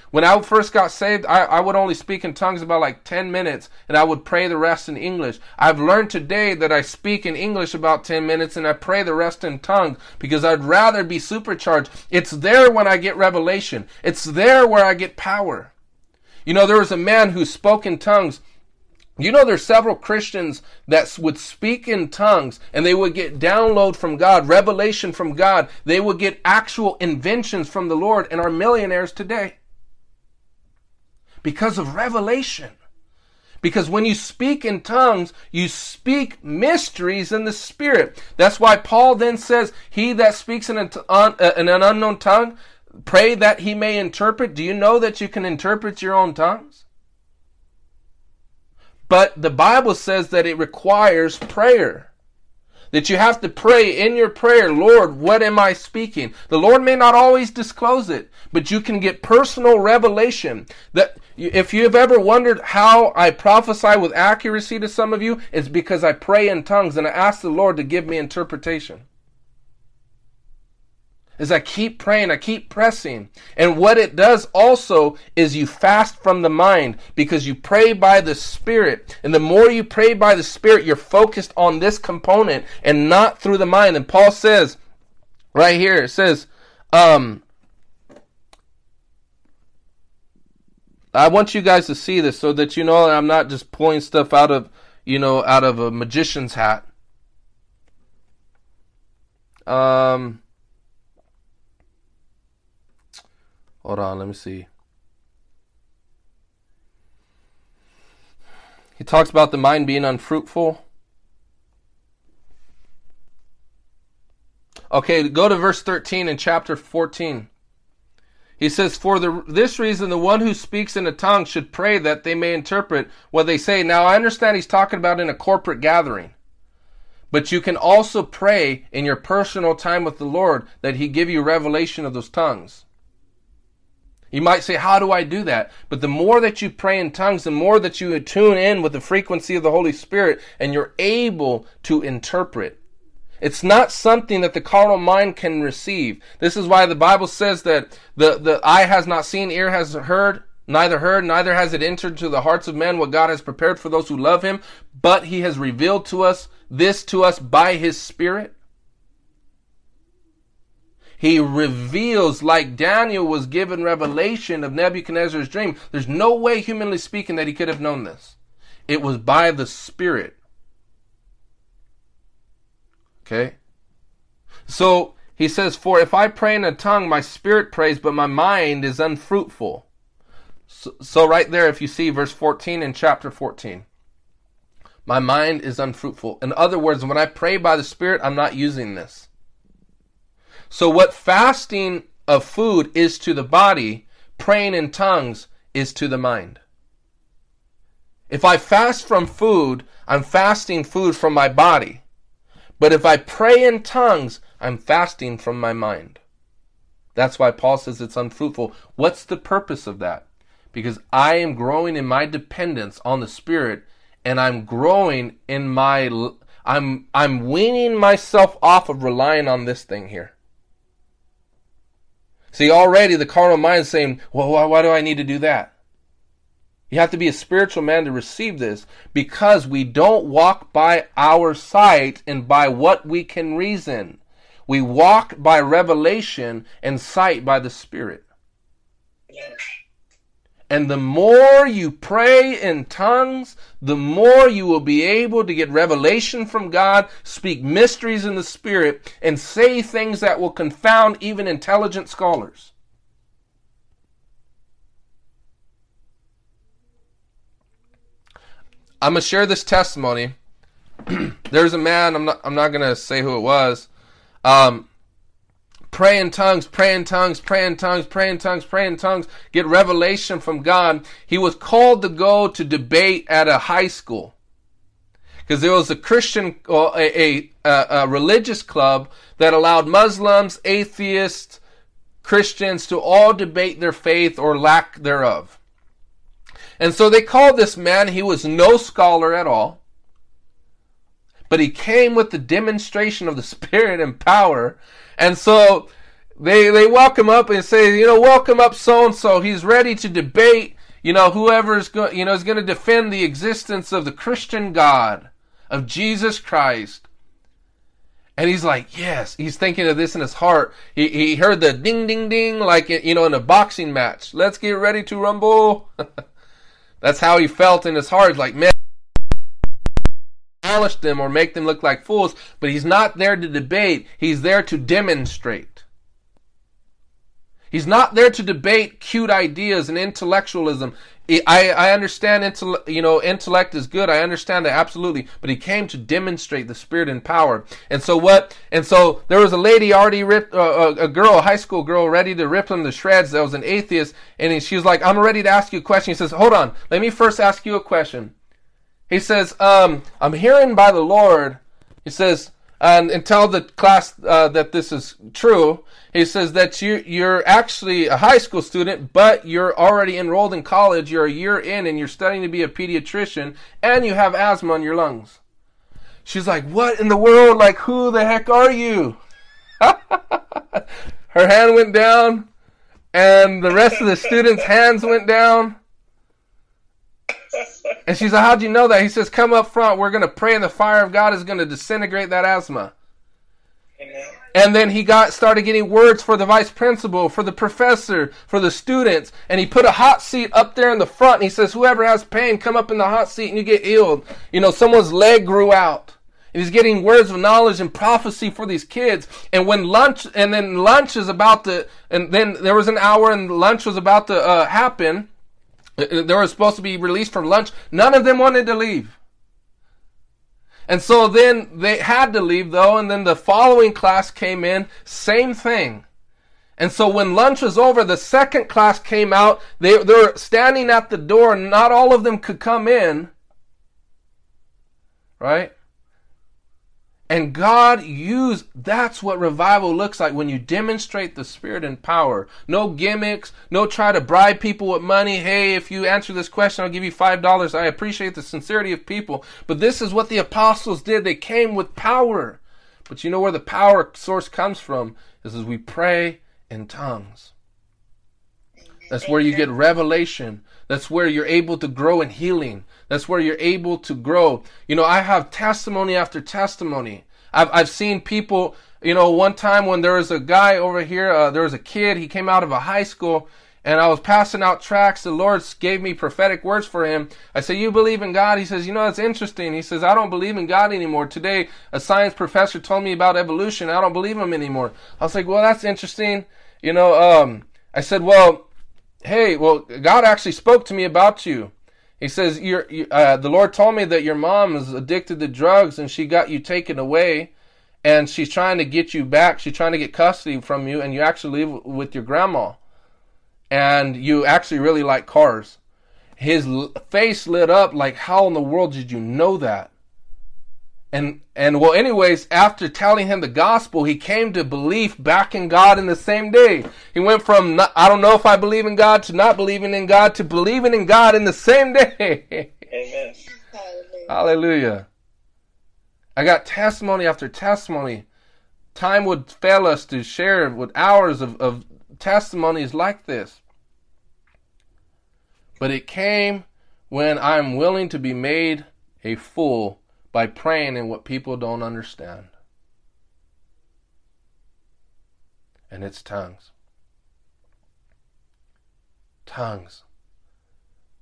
A: When I first got saved, I, I, would only speak in tongues about like 10 minutes and I would pray the rest in English. I've learned today that I speak in English about 10 minutes and I pray the rest in tongues because I'd rather be supercharged. It's there when I get revelation. It's there where I get power. You know, there was a man who spoke in tongues you know, there's several Christians that would speak in tongues and they would get download from God, revelation from God. They would get actual inventions from the Lord and are millionaires today. Because of revelation. Because when you speak in tongues, you speak mysteries in the Spirit. That's why Paul then says, He that speaks in, uh, in an unknown tongue, pray that he may interpret. Do you know that you can interpret your own tongues? But the Bible says that it requires prayer. That you have to pray in your prayer, Lord, what am I speaking? The Lord may not always disclose it, but you can get personal revelation. That if you have ever wondered how I prophesy with accuracy to some of you, it's because I pray in tongues and I ask the Lord to give me interpretation is I keep praying, I keep pressing. And what it does also is you fast from the mind because you pray by the Spirit. And the more you pray by the Spirit, you're focused on this component and not through the mind. And Paul says, right here, it says, um, I want you guys to see this so that you know I'm not just pulling stuff out of, you know, out of a magician's hat. Um, Hold on, let me see. He talks about the mind being unfruitful. Okay, go to verse 13 in chapter 14. He says, For the, this reason, the one who speaks in a tongue should pray that they may interpret what they say. Now, I understand he's talking about in a corporate gathering. But you can also pray in your personal time with the Lord that He give you revelation of those tongues. You might say, How do I do that? But the more that you pray in tongues, the more that you tune in with the frequency of the Holy Spirit and you're able to interpret. It's not something that the carnal mind can receive. This is why the Bible says that the, the eye has not seen, ear has heard, neither heard, neither has it entered to the hearts of men what God has prepared for those who love him, but he has revealed to us this to us by his Spirit. He reveals, like Daniel was given revelation of Nebuchadnezzar's dream. There's no way, humanly speaking, that he could have known this. It was by the Spirit. Okay? So he says, For if I pray in a tongue, my spirit prays, but my mind is unfruitful. So, so, right there, if you see verse 14 in chapter 14, my mind is unfruitful. In other words, when I pray by the Spirit, I'm not using this. So, what fasting of food is to the body, praying in tongues is to the mind. If I fast from food, I'm fasting food from my body. But if I pray in tongues, I'm fasting from my mind. That's why Paul says it's unfruitful. What's the purpose of that? Because I am growing in my dependence on the Spirit and I'm growing in my I'm I'm weaning myself off of relying on this thing here. See, already the carnal mind is saying, "Well, why, why do I need to do that?" You have to be a spiritual man to receive this because we don't walk by our sight and by what we can reason. We walk by revelation and sight by the Spirit. And the more you pray in tongues, the more you will be able to get revelation from God, speak mysteries in the Spirit, and say things that will confound even intelligent scholars. I'm gonna share this testimony. There's a man. I'm not. I'm not gonna say who it was. Um, pray in tongues, pray in tongues, pray in tongues, pray in tongues, pray in tongues. Get revelation from God. He was called to go to debate at a high school because there was a Christian, uh, a, a, a religious club that allowed Muslims, atheists, Christians to all debate their faith or lack thereof. And so they called this man, he was no scholar at all, but he came with the demonstration of the Spirit and power. And so they, they welcome up and say, you know, welcome up so and so. He's ready to debate, you know, whoever's going, you know, is going to defend the existence of the Christian God, of Jesus Christ. And he's like, yes, he's thinking of this in his heart. He, he heard the ding, ding, ding, like, you know, in a boxing match. Let's get ready to rumble. That's how he felt in his heart. Like, man, polish them or make them look like fools, but he's not there to debate. He's there to demonstrate. He's not there to debate cute ideas and intellectualism. I, I understand, intellect, you know, intellect is good. I understand that absolutely. But he came to demonstrate the spirit and power. And so what? And so there was a lady already ripped, uh, a girl, a high school girl, ready to rip him to shreds. That was an atheist. And she was like, I'm ready to ask you a question. He says, hold on. Let me first ask you a question. He says, um, I'm hearing by the Lord. He says, and, and tell the class uh, that this is true. He says that you you're actually a high school student, but you're already enrolled in college. You're a year in, and you're studying to be a pediatrician, and you have asthma in your lungs. She's like, "What in the world? Like, who the heck are you?" Her hand went down, and the rest of the students' hands went down. And she's like, How'd you know that? He says, Come up front. We're going to pray, and the fire of God is going to disintegrate that asthma. Amen. And then he got started getting words for the vice principal, for the professor, for the students, and he put a hot seat up there in the front. And he says, "Whoever has pain, come up in the hot seat, and you get healed." You know, someone's leg grew out. And he's getting words of knowledge and prophecy for these kids. And when lunch, and then lunch is about to, and then there was an hour, and lunch was about to uh, happen. Uh, they were supposed to be released from lunch. None of them wanted to leave. And so then they had to leave though, and then the following class came in, same thing. And so when lunch was over, the second class came out. They, they were standing at the door, and not all of them could come in. Right? And God used, that's what revival looks like when you demonstrate the Spirit and power. No gimmicks, no try to bribe people with money. Hey, if you answer this question, I'll give you $5. I appreciate the sincerity of people. But this is what the apostles did. They came with power. But you know where the power source comes from? Is as we pray in tongues. That's where you get revelation. That's where you're able to grow in healing. That's where you're able to grow. You know, I have testimony after testimony. I've, I've seen people, you know, one time when there was a guy over here, uh, there was a kid, he came out of a high school, and I was passing out tracts. The Lord gave me prophetic words for him. I said, You believe in God? He says, You know, it's interesting. He says, I don't believe in God anymore. Today, a science professor told me about evolution. I don't believe him anymore. I was like, Well, that's interesting. You know, um, I said, Well, hey, well, God actually spoke to me about you. He says, you, uh, the Lord told me that your mom is addicted to drugs and she got you taken away and she's trying to get you back. She's trying to get custody from you and you actually live with your grandma. And you actually really like cars. His face lit up like, how in the world did you know that? And and well, anyways, after telling him the gospel, he came to belief back in God in the same day. He went from not, I don't know if I believe in God to not believing in God to believing in God in the same day.
C: Amen.
A: Hallelujah. I got testimony after testimony. Time would fail us to share with hours of, of testimonies like this. But it came when I'm willing to be made a fool by praying in what people don't understand. And it's tongues. Tongues.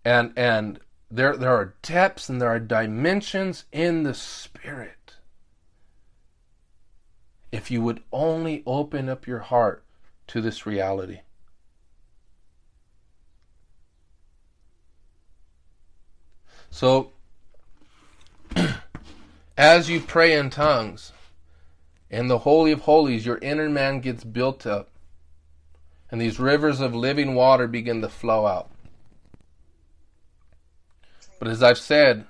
A: And and there there are depths and there are dimensions in the spirit. If you would only open up your heart to this reality. So as you pray in tongues, in the Holy of Holies, your inner man gets built up, and these rivers of living water begin to flow out. But as I've said,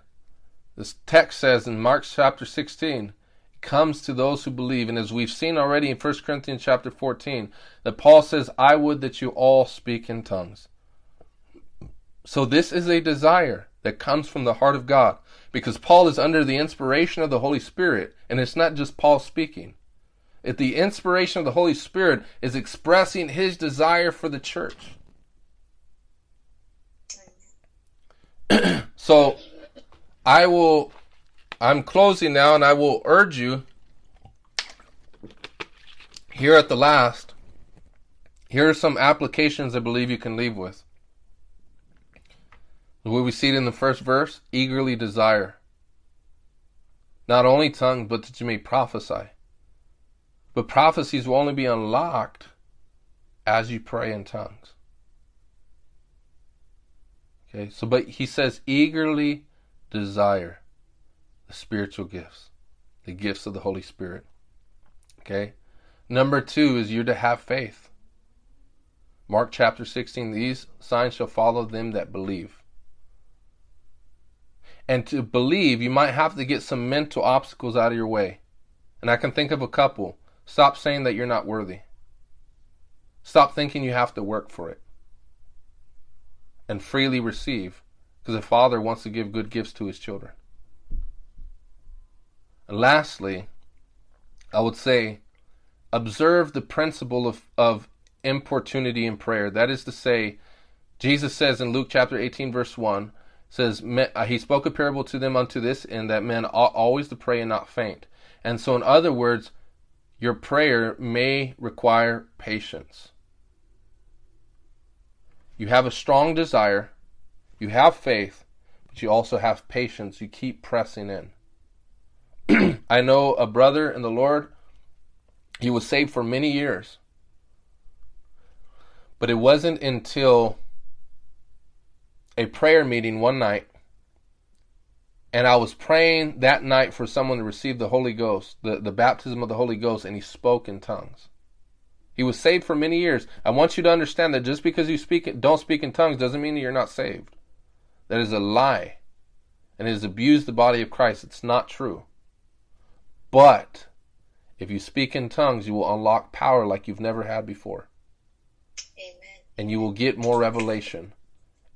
A: this text says in Mark chapter 16, it comes to those who believe. And as we've seen already in 1 Corinthians chapter 14, that Paul says, I would that you all speak in tongues. So this is a desire that comes from the heart of God because Paul is under the inspiration of the Holy Spirit, and it's not just Paul speaking. If the inspiration of the Holy Spirit is expressing his desire for the church. so I will I'm closing now and I will urge you here at the last here are some applications I believe you can leave with. Will we see it in the first verse? Eagerly desire. Not only tongues, but that you may prophesy. But prophecies will only be unlocked as you pray in tongues. Okay, so but he says eagerly desire the spiritual gifts, the gifts of the Holy Spirit. Okay? Number two is you're to have faith. Mark chapter 16 These signs shall follow them that believe. And to believe, you might have to get some mental obstacles out of your way. And I can think of a couple. Stop saying that you're not worthy. Stop thinking you have to work for it. And freely receive, because the Father wants to give good gifts to his children. And lastly, I would say, observe the principle of, of importunity in prayer. That is to say, Jesus says in Luke chapter 18, verse 1, says uh, he spoke a parable to them unto this and that men ought always to pray and not faint. And so in other words your prayer may require patience. You have a strong desire you have faith but you also have patience. You keep pressing in. I know a brother in the lord. He was saved for many years but it wasn't until a prayer meeting one night, and I was praying that night for someone to receive the Holy Ghost, the, the baptism of the Holy Ghost, and he spoke in tongues. He was saved for many years. I want you to understand that just because you speak don't speak in tongues doesn't mean that you're not saved. That is a lie. And it has abused the body of Christ. It's not true. But if you speak in tongues, you will unlock power like you've never had before.
B: Amen.
A: And you will get more revelation.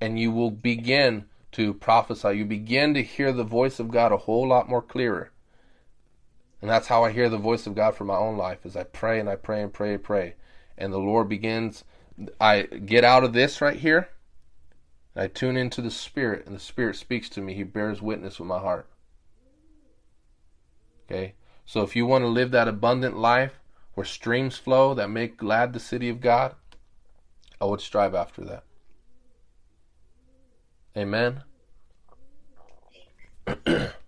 A: And you will begin to prophesy. You begin to hear the voice of God a whole lot more clearer. And that's how I hear the voice of God for my own life as I pray and I pray and pray and pray. And the Lord begins I get out of this right here. I tune into the Spirit, and the Spirit speaks to me. He bears witness with my heart. Okay? So if you want to live that abundant life where streams flow that make glad the city of God, I would strive after that. Amen.